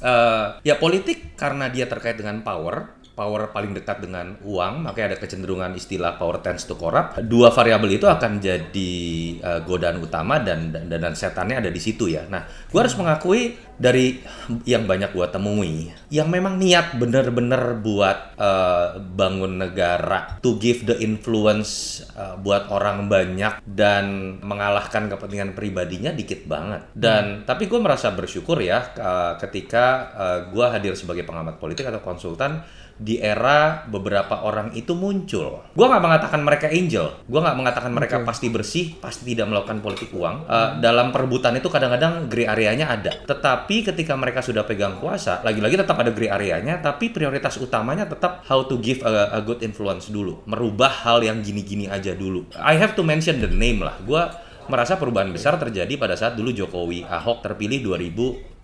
eh, ya politik karena dia terkait dengan power, power paling dekat dengan uang, makanya ada kecenderungan istilah power tends to corrupt. Dua variabel itu akan jadi eh, godaan utama dan, dan dan setannya ada di situ ya. Nah, gua harus mengakui dari yang banyak gua temui, yang memang niat bener-bener buat eh, bangun negara, to give the influence eh, buat orang banyak dan mengalahkan kepentingan pribadinya dikit banget. Dan tapi gue merasa bersyukur ya eh, ketika eh, gua hadir sebagai pengamat politik atau konsultan di era beberapa orang itu muncul. Gua nggak mengatakan mereka angel, gua nggak mengatakan mereka pasti bersih, pasti tidak melakukan politik uang. Eh, dalam perebutan itu kadang-kadang gray areanya ada. Tetapi ketika mereka sudah pegang kuasa, lagi-lagi tetap ada gray areanya, tapi prioritas utamanya tetap how to give a, a good influence dulu, merubah hal yang gini-gini aja dulu. I have to mention the name lah. Gua merasa perubahan besar terjadi pada saat dulu Jokowi Ahok terpilih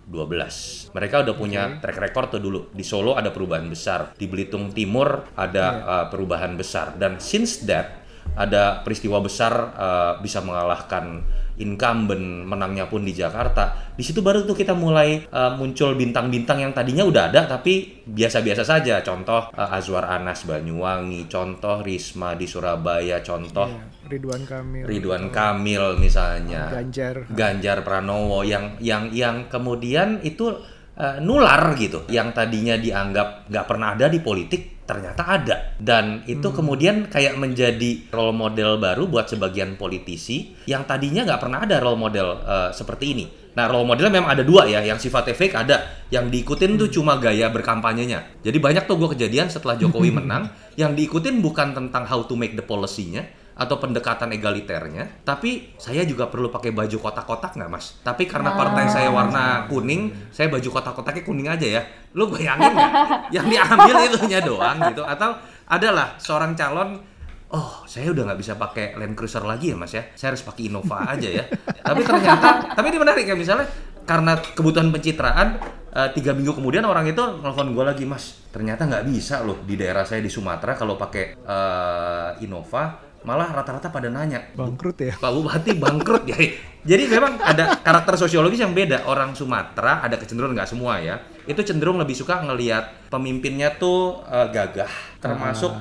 2012. Mereka udah punya track record tuh dulu. Di Solo ada perubahan besar, di Belitung Timur ada uh, perubahan besar dan since that ada peristiwa besar uh, bisa mengalahkan incumbent menangnya pun di Jakarta. Di situ baru tuh kita mulai uh, muncul bintang-bintang yang tadinya udah ada tapi biasa-biasa saja. Contoh uh, Azwar Anas Banyuwangi, contoh Risma di Surabaya, contoh Iya, Ridwan Kamil. Ridwan Kamil misalnya. Ganjar. Ganjar Pranowo yang yang yang kemudian itu eh, nular gitu. Yang tadinya dianggap nggak pernah ada di politik ternyata ada dan itu kemudian kayak menjadi role model baru buat sebagian politisi yang tadinya nggak pernah ada role model eh, seperti ini. Nah, role modelnya memang ada dua ya, yang sifatnya fake ada, yang diikutin tuh cuma gaya berkampanyenya. Jadi banyak tuh gue kejadian setelah Jokowi menang, yang diikutin bukan tentang how to make the policy-nya, atau pendekatan egaliternya, tapi saya juga perlu pakai baju kotak-kotak nggak mas? Tapi karena partai saya warna kuning, saya baju kotak-kotaknya kuning aja ya. Lu bayangin nggak? Yang diambil itunya doang gitu? Atau adalah seorang calon Oh, saya udah nggak bisa pakai Land Cruiser lagi ya mas ya. Saya harus pakai Innova aja ya. tapi ternyata, tapi ini menarik ya misalnya karena kebutuhan pencitraan eh, tiga minggu kemudian orang itu nelfon gue lagi mas. Ternyata nggak bisa loh di daerah saya di Sumatera kalau pakai eh, Innova malah rata-rata pada nanya Bangkrut ya. Pak Bupati bangkrut ya. Jadi memang ada karakter sosiologis yang beda. Orang Sumatera ada kecenderungan nggak semua ya. Itu cenderung lebih suka ngelihat pemimpinnya tuh eh, gagah, termasuk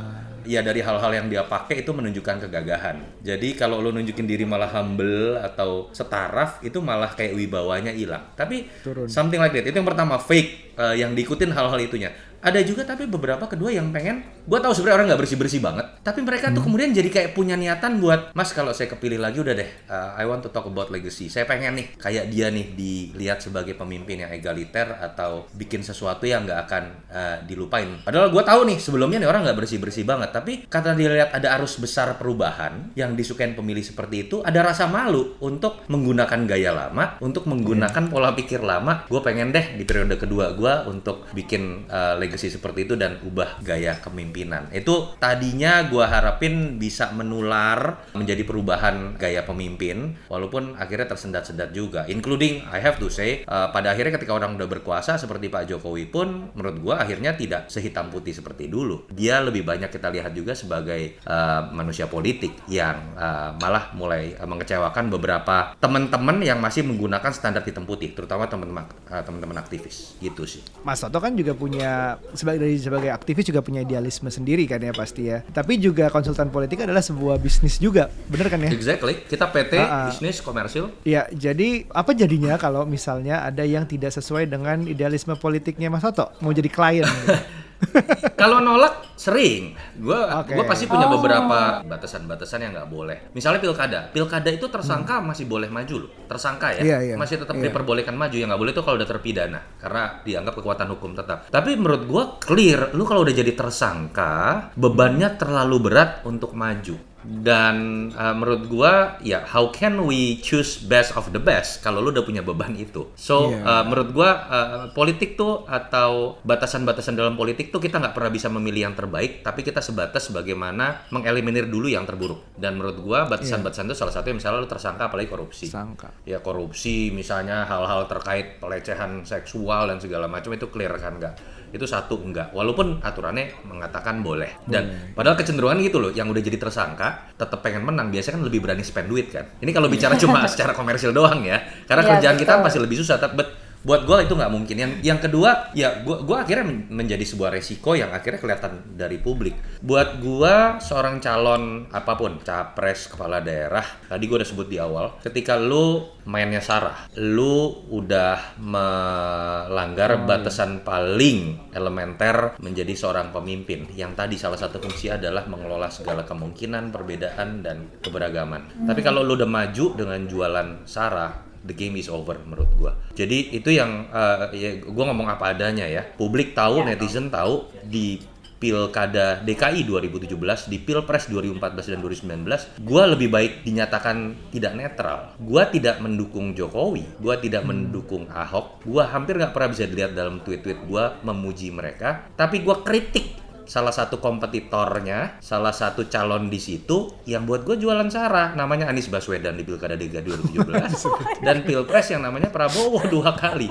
ya dari hal-hal yang dia pakai itu menunjukkan kegagahan. Jadi kalau lo nunjukin diri malah humble atau setaraf itu malah kayak wibawanya hilang. Tapi Turun. something like that. Itu yang pertama fake eh, yang diikutin hal-hal itunya. Ada juga tapi beberapa kedua yang pengen, gue tahu sebenarnya orang nggak bersih bersih banget, tapi mereka tuh kemudian jadi kayak punya niatan buat, mas kalau saya kepilih lagi udah deh, uh, I want to talk about legacy. Saya pengen nih kayak dia nih dilihat sebagai pemimpin yang egaliter atau bikin sesuatu yang nggak akan uh, dilupain. Padahal gue tahu nih sebelumnya nih orang nggak bersih bersih banget, tapi karena dia lihat ada arus besar perubahan yang disukain pemilih seperti itu, ada rasa malu untuk menggunakan gaya lama, untuk menggunakan pola pikir lama. Gue pengen deh di periode kedua gue untuk bikin uh, legacy seperti itu dan ubah gaya kepemimpinan. Itu tadinya gue harapin bisa menular menjadi perubahan gaya pemimpin, walaupun akhirnya tersendat-sendat juga. Including, I have to say, uh, pada akhirnya ketika orang udah berkuasa seperti Pak Jokowi pun, menurut gue akhirnya tidak sehitam putih seperti dulu. Dia lebih banyak kita lihat juga sebagai uh, manusia politik yang uh, malah mulai uh, mengecewakan beberapa teman-teman yang masih menggunakan standar hitam putih, terutama teman-teman uh, teman-teman aktivis gitu sih. Mas Toto kan juga punya sebagai dari sebagai aktivis juga punya idealisme sendiri kan ya pasti ya. Tapi juga konsultan politik adalah sebuah bisnis juga, bener kan ya? Exactly. Kita PT, Ah, ah. bisnis, komersil. Ya, jadi apa jadinya kalau misalnya ada yang tidak sesuai dengan idealisme politiknya Mas Toto mau jadi klien? gitu? Kalau nolak sering, gue Oke. gua pasti punya beberapa batasan-batasan yang nggak boleh. Misalnya pilkada, pilkada itu tersangka masih boleh maju loh, tersangka ya, Hmm. Iya, iya. masih tetap Iya. diperbolehkan maju. Yang nggak boleh itu kalau udah terpidana, karena dianggap kekuatan hukum tetap. Tapi menurut gue clear, lu kalau udah jadi tersangka, bebannya terlalu berat untuk maju. Dan uh, menurut gua ya how can we choose best of the best kalau lu udah punya beban itu. So Iya. uh, menurut gua uh, politik tuh atau batasan-batasan dalam politik tuh kita nggak pernah bisa memilih yang terbaik, tapi kita sebatas bagaimana mengeliminir dulu yang terburuk. Dan menurut gua batasan-batasan itu salah satunya misalnya lu tersangka apalagi korupsi. Sangka. Ya korupsi misalnya hal-hal terkait pelecehan seksual dan segala macam itu clear kan enggak? Itu satu enggak. Walaupun aturannya mengatakan boleh. Dan padahal kecenderungan gitu loh, yang udah jadi tersangka tetap pengen menang biasanya kan lebih berani spend duit kan. Ini kalau bicara cuma secara komersil doang ya. Karena Iya, kerjaan kita betul. masih lebih susah tapi buat gue itu nggak mungkin. Yang yang kedua ya gue gua akhirnya men- menjadi sebuah resiko yang akhirnya kelihatan dari publik. Buat gue seorang calon apa pun capres kepala daerah tadi gue udah sebut di awal. Ketika lu mainnya sarah, lu udah melanggar batasan paling elementer menjadi seorang pemimpin. Yang tadi salah satu fungsi adalah mengelola segala kemungkinan, perbedaan dan keberagaman. Tapi kalau lu udah maju dengan jualan sarah, the game is over menurut gua. Jadi itu yang eh, ya gua ngomong apa adanya ya. Publik tahu, netizen tahu di Pilkada DKI 2017, di Pilpres 2014 dan 2019, gua lebih baik dinyatakan tidak netral. Gua tidak mendukung Jokowi, gua tidak mendukung Ahok, gua hampir nggak pernah bisa dilihat dalam tweet-tweet gua memuji mereka, tapi gua kritik salah satu kompetitornya, salah satu calon di situ yang buat gue jualan sara, namanya Anies Baswedan di Pilkada DKI 2017 dan Pilpres yang namanya Prabowo dua kali.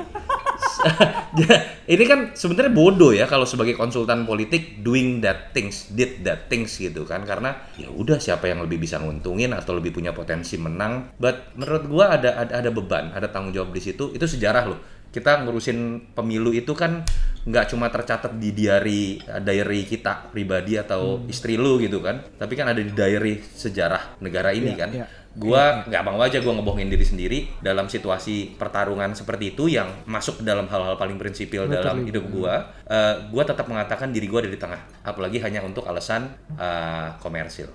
ini kan sebenarnya bodoh ya kalau sebagai konsultan politik doing that things, did that things gitu kan karena ya udah siapa yang lebih bisa nguntungin atau lebih punya potensi menang. But menurut gua ada ada, ada beban, ada tanggung jawab di situ. Itu sejarah loh kita ngurusin pemilu itu kan nggak cuma tercatat di diary diary kita pribadi atau istri lu gitu kan tapi kan ada di diary sejarah negara ini Iya, kan. iya. gua nggak mau aja gua ngebohongin diri sendiri dalam situasi pertarungan seperti itu yang masuk ke dalam hal-hal paling prinsipil dalam Literally. hidup gua. Eh, gua tetap mengatakan diri gua ada di tengah apalagi hanya untuk alasan eh, komersil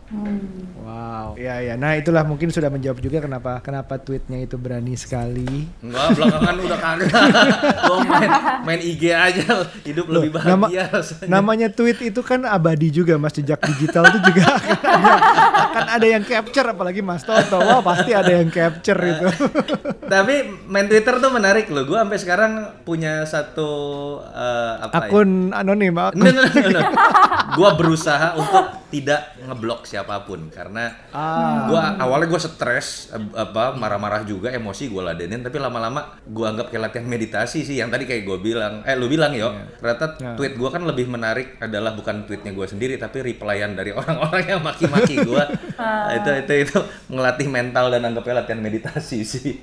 Wow. Ya ya. Nah itulah mungkin sudah menjawab juga kenapa kenapa tweetnya itu berani sekali. Enggak, belakangan udah kagak. Gua main, main IG aja, hidup lebih Loh, nama- bahagia rasanya. Namanya tweet itu kan abadi juga mas jejak digital itu juga akan ada, akan ada yang capture apalagi Mas Toto wah pasti ada yang capture itu Tapi main Twitter tuh menarik loh. Gua sampai sekarang punya satu eh, apa ya? akun anonim No, akun no, no, no. Gua berusaha untuk tidak ngeblok siapa pun karena Ah. gua awalnya gua stres apa marah-marah juga emosi gua ladenin tapi lama-lama gua anggap kayak latihan meditasi sih yang tadi kayak gua bilang eh lu bilang yo ternyata Ya. tweet gua kan lebih menarik adalah bukan tweetnya gua sendiri tapi replyan dari orang-orang yang maki-maki gua Ah. itu itu itu ngelatih mental dan anggapnya latihan meditasi sih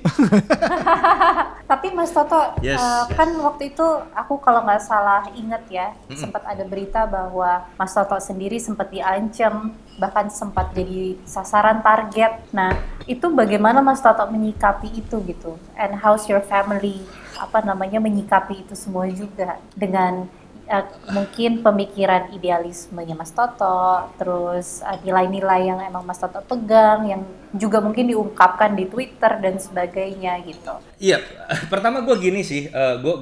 Tapi Mas Toto, Yes, eh, yes. kan waktu itu aku kalau nggak salah inget ya, sempat ada berita bahwa Mas Toto sendiri sempat diancam, bahkan sempat jadi sasaran target. Nah, itu bagaimana Mas Toto menyikapi itu gitu? And how's your family apa namanya menyikapi itu semua juga dengan eh, mungkin pemikiran idealismenya Mas Toto, terus eh, nilai-nilai yang emang Mas Toto pegang, yang juga mungkin diungkapkan di Twitter dan sebagainya gitu. Iya, pertama gue gini sih, gue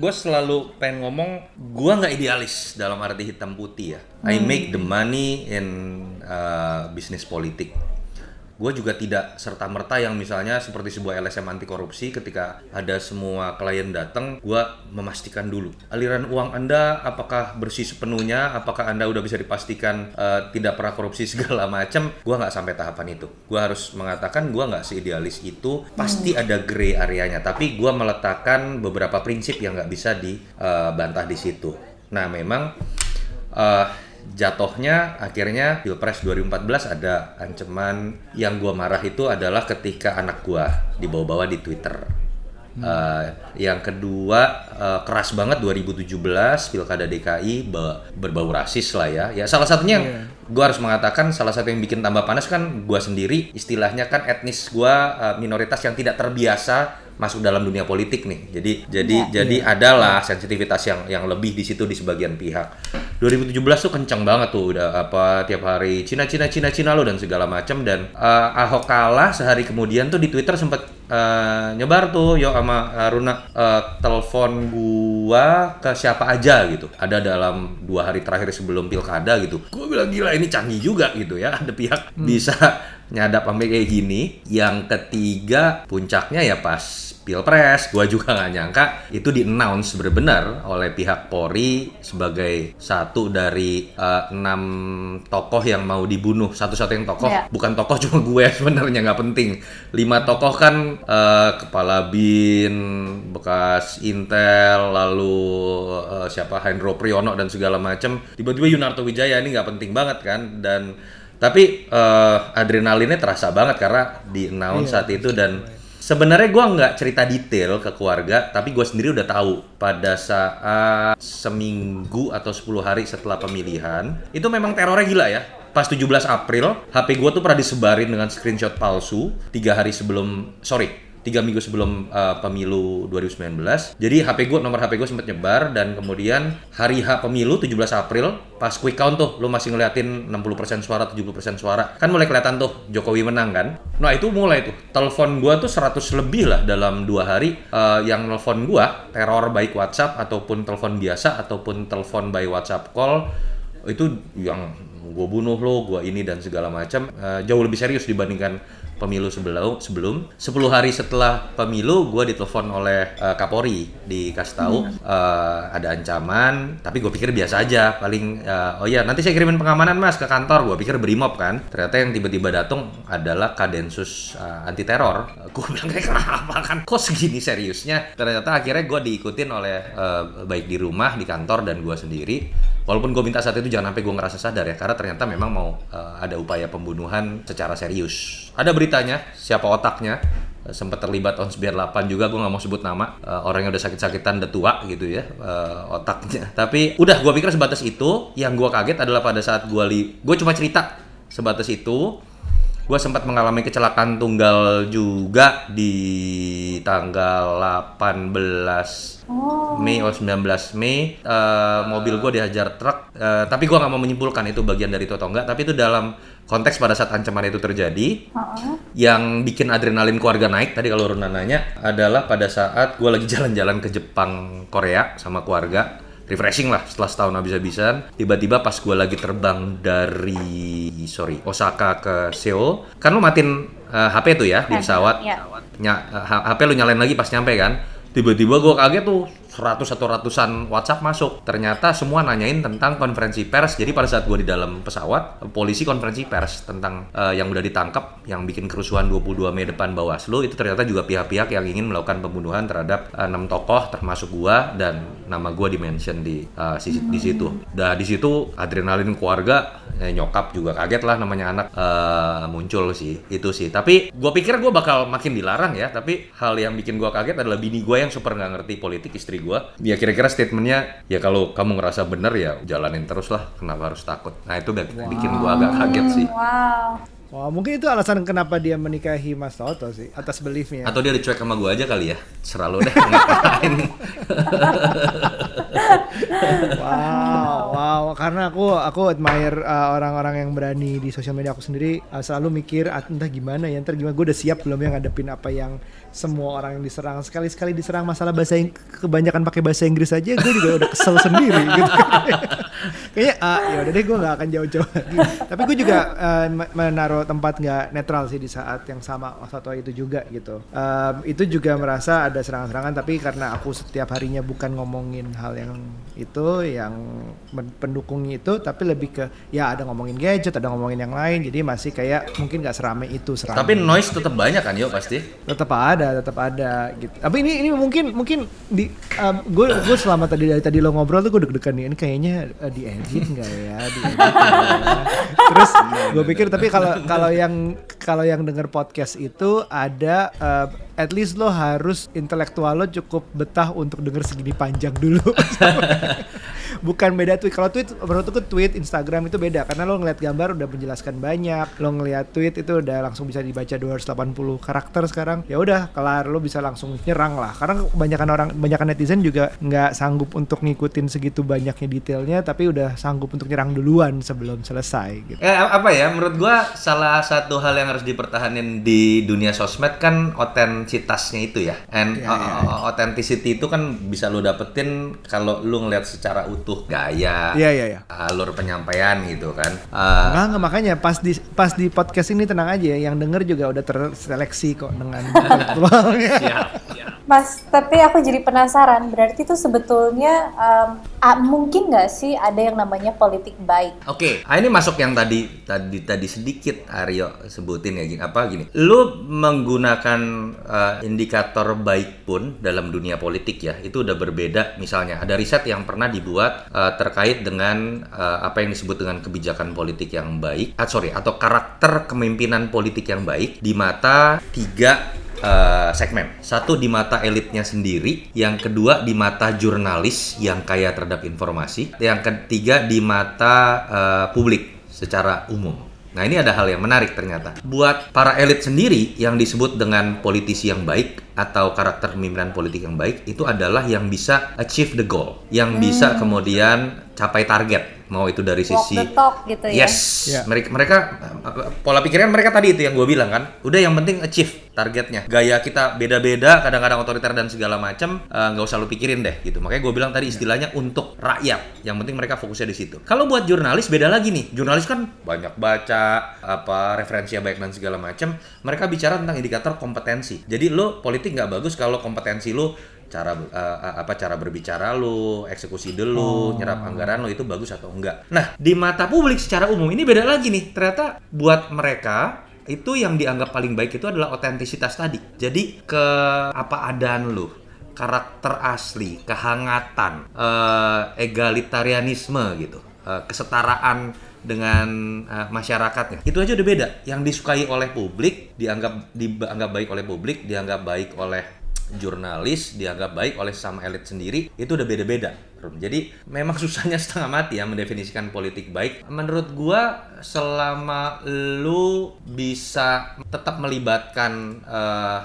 gue selalu pengen ngomong, gue nggak idealis dalam arti hitam putih ya. I make the money in uh, bisnis politik. Gue juga tidak serta merta yang misalnya seperti sebuah LSM anti korupsi ketika ada semua klien datang, gue memastikan dulu aliran uang anda apakah bersih sepenuhnya, apakah anda udah bisa dipastikan uh, tidak pernah korupsi segala macam. Gue nggak sampai tahapan itu. Gue harus mengatakan gue nggak seidealis itu. Pasti ada gray areanya, tapi gue meletakkan beberapa prinsip yang nggak bisa dibantah di situ. Nah memang eh, jatuhnya akhirnya Pilpres 2014 ada ancaman yang gua marah itu adalah ketika anak gua dibawa-bawa di Twitter. Eh, yang kedua eh, keras banget 2017 pilkada DKI be- berbau rasis lah ya. Ya salah satunya yang gue harus mengatakan salah satu yang bikin tambah panas kan gue sendiri istilahnya kan etnis gue eh, minoritas yang tidak terbiasa masuk dalam dunia politik nih. Jadi jadi jadi adalah sensitivitas yang yang lebih di situ di sebagian pihak. 2017 tuh kenceng banget tuh udah apa tiap hari Cina Cina Cina Cina lo dan segala macam dan eh, Ahok kalah sehari kemudian tuh di Twitter sempat eh, nyebar tuh yo sama Aruna eh, telepon gua ke siapa aja gitu. Ada dalam dua hari terakhir sebelum pilkada gitu. Gua bilang gila ini canggih juga gitu ya. Ada pihak bisa nyadap sampai kayak gini. Yang ketiga puncaknya ya pas pilpres, gua juga nggak nyangka itu di announce benar-benar oleh pihak Polri sebagai satu dari eh, enam tokoh yang mau dibunuh. Satu-satu yang tokoh, Iya. bukan tokoh cuma gue sebenarnya nggak penting. Lima tokoh kan eh, kepala bin, bekas Intel, lalu eh, siapa Hendro Priyono dan segala macam. Tiba-tiba Yunarto Wijaya ini nggak penting banget kan dan tapi eh, adrenalinnya terasa banget karena di announce saat itu dan sebenarnya gua nggak cerita detail ke keluarga tapi gue sendiri udah tahu pada saat seminggu atau 10 hari setelah pemilihan itu memang terornya gila ya. Pas 17 April HP gue tuh pernah disebarin dengan screenshot palsu tiga hari sebelum sorry tiga minggu sebelum uh, pemilu 2019. Jadi HP gue, nomor HP gue sempat nyebar dan kemudian hari H pemilu 17 April pas quick count tuh lu masih ngeliatin 60% suara, 70% suara. Kan mulai kelihatan tuh Jokowi menang kan. Nah itu mulai tuh. Telepon gue tuh 100 lebih lah dalam dua hari uh, yang nelfon gue teror baik WhatsApp ataupun telepon biasa ataupun telepon by WhatsApp call itu yang gue bunuh lo, gue ini dan segala macam eh, jauh lebih serius dibandingkan pemilu sebelum sebelum. 10 hari setelah pemilu gue ditelepon oleh eh, Kapolri dikasih tahu eh, ada ancaman. Tapi gue pikir biasa aja paling eh, oh ya nanti saya kirimin pengamanan mas ke kantor. Gue pikir brimob kan. Ternyata yang tiba-tiba datang adalah kadensus eh, anti teror gue bilang kayak kenapa kan? Kok segini seriusnya? Ternyata akhirnya gue diikutin oleh eh, baik di rumah di kantor dan gue sendiri Walaupun gue minta saat itu jangan sampai gue ngerasa sadar ya, karena ternyata memang mau eh, ada upaya pembunuhan secara serius. Ada beritanya, siapa otaknya, eh, sempat terlibat tahun 98 juga, gue nggak mau sebut nama, orang yang udah sakit-sakitan, udah tua gitu ya, eh, otaknya. Tapi udah, gue pikir sebatas itu, yang gue kaget adalah pada saat gue li, gue cuma cerita sebatas itu, gue sempat mengalami kecelakaan tunggal juga di tanggal 18 Mei oh 19 Mei. Eh, mobil gue dihajar truk. Eh, tapi gue nggak mau menyimpulkan itu bagian dari itu atau enggak tapi itu dalam konteks pada saat ancaman itu terjadi. Yang bikin adrenalin keluarga naik tadi kalau Runa nanya adalah pada saat gue lagi jalan-jalan ke Jepang Korea sama keluarga refreshing lah setelah setahun habis-habisan. Tiba-tiba pas gue lagi terbang dari sorry Osaka ke Seoul kan lu matiin eh, HP tuh ya di pesawat? Iya. Nya- H- HP lu nyalain lagi pas nyampe kan? Tiba-tiba gue kaget tuh 100 atau ratusan WhatsApp masuk. Ternyata semua nanyain tentang konferensi pers. Jadi pada saat gue di dalam pesawat, polisi konferensi pers tentang eh, yang udah ditangkap, yang bikin kerusuhan 22 Mei depan Bawaslu itu ternyata juga pihak-pihak yang ingin melakukan pembunuhan terhadap eh, enam tokoh termasuk gua dan nama gua di mention di si- di situ. Dah di situ adrenalin keluarga eh, nyokap juga kaget lah namanya anak eh, muncul sih itu sih. Tapi gua pikir gua bakal makin dilarang ya. Tapi hal yang bikin gua kaget adalah bini gua yang super nggak ngerti politik istri gua. Ya kira-kira statementnya ya kalau kamu ngerasa bener ya jalanin terus lah. Kenapa harus takut? Nah itu bikin gua agak kaget sih. Wow. Wah mungkin itu alasan kenapa dia menikahi Mas Toto sih atas beliefnya. Atau dia dicuek sama gua aja kali ya. Serah lo deh ngapain. Wow, wow, karena aku aku admire uh, orang-orang yang berani di sosial media aku sendiri uh, selalu mikir ah, entah gimana ya, ntar gimana gue udah siap belum ya ngadepin apa yang semua orang yang diserang sekali-sekali diserang masalah bahasa Ing- kebanyakan pakai bahasa Inggris aja gue juga udah kesel sendiri gitu. Kayaknya ah ya udah deh gue nggak akan jauh-jauh lagi. Tapi gue juga uh, me- menaruh tempat nggak netral sih di saat yang sama waktu itu juga gitu. Um, itu juga merasa ada serangan-serangan tapi karena aku setiap harinya bukan ngomongin hal yang itu yang pendukungnya itu tapi lebih ke ya ada ngomongin gadget ada ngomongin yang lain jadi masih kayak mungkin nggak serame itu serame Tapi noise tetap banyak kan yo pasti. tetap ada tetap ada gitu tapi ini ini mungkin mungkin di gue gue selama tadi dari tadi lo ngobrol tuh gue deg-degan nih ini kayaknya uh, nggak diedit nggak ya? terus gue pikir tapi kalau kalau yang kalau yang denger podcast itu ada uh, at least lo harus intelektual lo cukup betah untuk denger segini panjang dulu. Bukan beda tweet. Kalau tweet menurutku tweet Instagram itu beda karena lo ngeliat gambar udah menjelaskan banyak. Lo ngeliat tweet itu udah langsung bisa dibaca 280 karakter sekarang. Ya udah kelar lo bisa langsung nyerang lah. Karena kebanyakan orang kebanyakan netizen juga nggak sanggup untuk ngikutin segitu banyaknya detailnya tapi udah sanggup untuk nyerang duluan sebelum selesai gitu. Eh, apa ya? Menurut gua salah satu hal yang harus dipertahanin di dunia sosmed kan otentitasnya itu ya. And Iya, iya, iya. uh, authenticity itu kan bisa lo dapetin kalau lu ngeliat secara utuh gaya, Iya iya iya. alur penyampaian gitu kan. Uh, makanya pas di pas di podcast ini tenang aja yang denger juga udah terseleksi kok dengan siap, siap. Mas, tapi aku jadi penasaran. Berarti itu sebetulnya ah, mungkin nggak sih ada yang namanya politik baik? Oke, ah, ini masuk yang tadi tadi tadi sedikit Aryo sebutin ya gini apa gini. Lu menggunakan eh, indikator baik pun dalam dunia politik ya, itu udah berbeda. Misalnya ada riset yang pernah dibuat eh, terkait dengan eh, apa yang disebut dengan kebijakan politik yang baik, ah, sorry, atau karakter kepemimpinan politik yang baik di mata tiga eh, segmen. Satu di mata elitnya sendiri, yang kedua di mata jurnalis yang kaya terhadap informasi, yang ketiga di mata eh, publik secara umum. Nah ini ada hal yang menarik ternyata. Buat para elit sendiri yang disebut dengan politisi yang baik atau karakter pemimpinan politik yang baik itu adalah yang bisa achieve the goal, yang bisa kemudian capai target, mau itu dari Walk sisi the talk gitu ya? Yes, Ya. mereka mereka uh, pola pikirnya mereka tadi itu yang gue bilang kan. Udah yang penting achieve targetnya. Gaya kita beda-beda, kadang-kadang otoriter dan segala macam uh, nggak usah lu pikirin deh gitu. Makanya gue bilang tadi istilahnya untuk rakyat. Yang penting mereka fokusnya di situ. Kalau buat jurnalis beda lagi nih. Jurnalis kan banyak baca apa referensinya baik dan segala macam. Mereka bicara tentang indikator kompetensi. Jadi lo politik nggak bagus kalau kompetensi lo cara uh, apa cara berbicara lu, eksekusi dulu, nyerap anggaran lu itu bagus atau enggak. Nah, di mata publik secara umum ini beda lagi nih. Ternyata buat mereka itu yang dianggap paling baik itu adalah otentisitas tadi. Jadi ke apa adaan lu, karakter asli, kehangatan, eh, egalitarianisme gitu, eh, kesetaraan dengan eh, masyarakatnya. Itu aja udah beda. Yang disukai oleh publik dianggap dianggap baik oleh publik, dianggap baik oleh jurnalis dianggap baik oleh sama elit sendiri itu udah beda-beda jadi memang susahnya setengah mati ya mendefinisikan politik baik. Menurut gua selama lu bisa tetap melibatkan eh,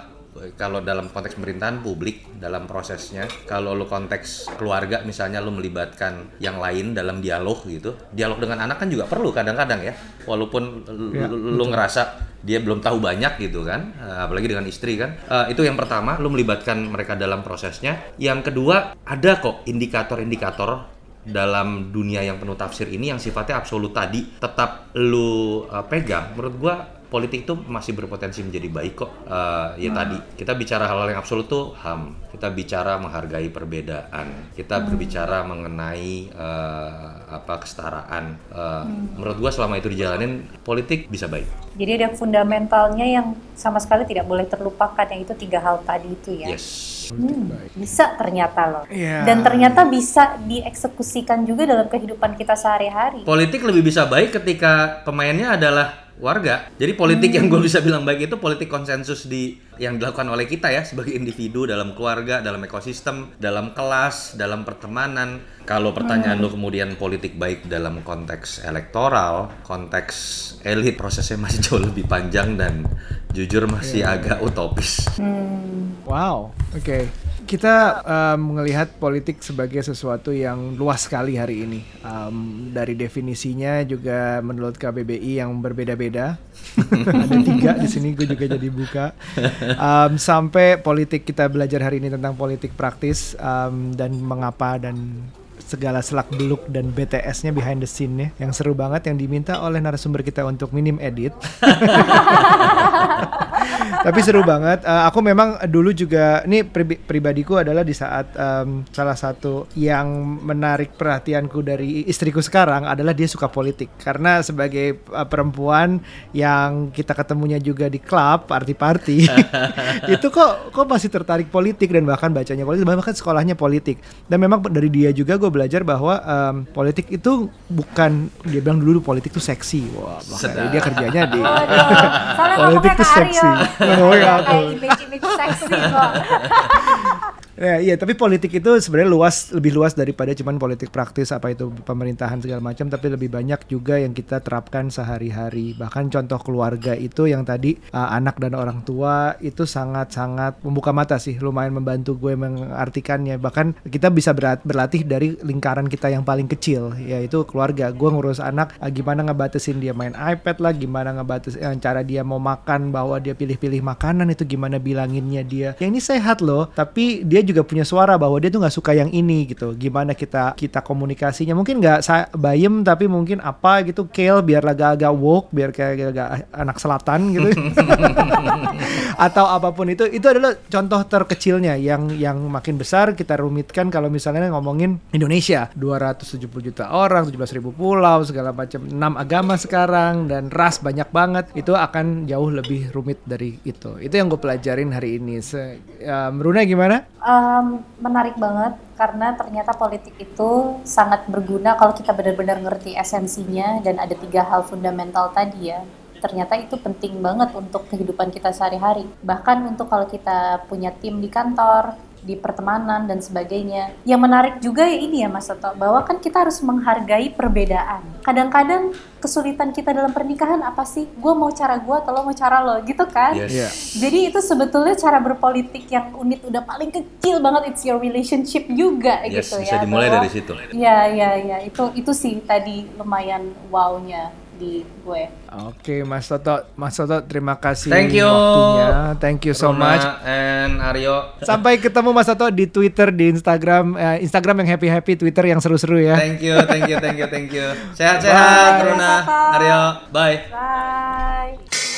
kalau dalam konteks pemerintahan publik dalam prosesnya kalau lu konteks keluarga misalnya lu melibatkan yang lain dalam dialog gitu dialog dengan anak kan juga perlu kadang-kadang ya. Walaupun lu, Ya, lu ngerasa dia belum tahu banyak gitu kan eh, apalagi dengan istri kan. Eh, itu yang pertama lu melibatkan mereka dalam prosesnya. Yang kedua ada kok indikator-indikator dalam dunia yang penuh tafsir ini yang sifatnya absolut tadi. Tetap lu eh, pegang. Menurut gua politik itu masih berpotensi menjadi baik kok. Eh, ya tadi kita bicara hal-hal yang absolut tuh ham. Kita bicara menghargai perbedaan. Kita berbicara mengenai eh, apa kesetaraan. Eh, menurut gua selama itu dijalanin politik bisa baik. Jadi ada fundamentalnya yang sama sekali tidak boleh terlupakan yang itu tiga hal tadi itu ya. yes. Hmm, bisa ternyata loh. Iya. Dan ternyata bisa dieksekusikan juga dalam kehidupan kita sehari-hari. politik lebih bisa baik ketika pemainnya adalah warga. Jadi politik yang gue bisa bilang baik itu politik konsensus di yang dilakukan oleh kita ya sebagai individu dalam keluarga, dalam ekosistem, dalam kelas, dalam pertemanan. Kalau pertanyaan lu kemudian politik baik dalam konteks elektoral, konteks elit prosesnya masih jauh lebih panjang dan jujur masih agak utopis. Wow, oke. Kita um, melihat politik sebagai sesuatu yang luas sekali hari ini. Um, dari definisinya juga menurut KBBI yang berbeda-beda. Ada tiga di sini, gue juga jadi buka. Um, sampai politik kita belajar hari ini tentang politik praktis um, dan mengapa dan segala selak beluk dan BTS-nya behind the scene-nya yang seru banget yang diminta oleh narasumber kita untuk minim edit. Tapi seru banget. Eh, aku memang dulu juga ini pribi- pribadiku adalah di saat em, salah satu yang menarik perhatianku dari istriku sekarang adalah dia suka politik. Karena sebagai eh, perempuan yang kita ketemunya juga di klub, party-party, itu kok kok masih tertarik politik dan bahkan bacanya politik, bahkan sekolahnya politik. Dan memang dari dia juga gue belajar bahwa em, politik itu bukan dia bilang dulu politik itu seksi. Wah, makanya dia kerjanya di Politik Aryo. seksi. Ngomongnya aku. Image-image seksi kok. Ya, iya, tapi politik itu sebenarnya luas, lebih luas daripada cuman politik praktis apa itu pemerintahan segala macam, tapi lebih banyak juga yang kita terapkan sehari-hari. Bahkan contoh keluarga itu yang tadi uh, anak dan orang tua itu sangat-sangat membuka mata sih, lumayan membantu gue mengartikannya. Bahkan kita bisa berat- berlatih dari lingkaran kita yang paling kecil, yaitu keluarga. Gue ngurus anak, uh, gimana ngebatasin dia main iPad lah, gimana ngebatas eh, cara dia mau makan, bahwa dia pilih-pilih makanan itu gimana bilanginnya dia. Yang ini sehat loh, tapi dia juga punya suara bahwa dia tuh nggak suka yang ini gitu. Gimana kita kita komunikasinya? Mungkin nggak bayem tapi mungkin apa gitu kale biar agak-agak woke, biar kayak agak anak selatan gitu. Atau apa pun itu itu adalah contoh terkecilnya yang yang makin besar kita rumitkan kalau misalnya ngomongin Indonesia 270 juta orang 17 ribu pulau segala macam enam agama sekarang dan ras banyak banget itu akan jauh lebih rumit dari itu itu yang gue pelajarin hari ini Se ya, Runa gimana? Em, menarik banget karena ternyata politik itu sangat berguna kalau kita benar-benar ngerti esensinya dan ada tiga hal fundamental tadi ya. Ternyata itu penting banget untuk kehidupan kita sehari-hari. Bahkan untuk kalau kita punya tim di kantor, di pertemanan dan sebagainya. Yang menarik juga ya ini ya Mas Toto, bahwa kan kita harus menghargai perbedaan. Kadang-kadang kesulitan kita dalam pernikahan apa sih? Gue mau cara gue atau lo mau cara lo gitu kan? Yes. Iya. Jadi itu sebetulnya cara berpolitik yang unit udah paling kecil banget it's your relationship juga Yes, gitu bisa ya. dimulai bahwa- dari situ. Iya iya iya itu itu sih tadi lumayan wow-nya di gue. Oke Mas Toto, Mas Toto terima kasih Thank you. waktunya. Thank you so Runa much. and Aryo. Sampai ketemu Mas Toto di Twitter, di Instagram, eh, Instagram yang happy happy, Twitter yang seru-seru ya. Thank you, thank you, thank you, thank you. Sehat-sehat. Runa. Aryo. Bye. Bye.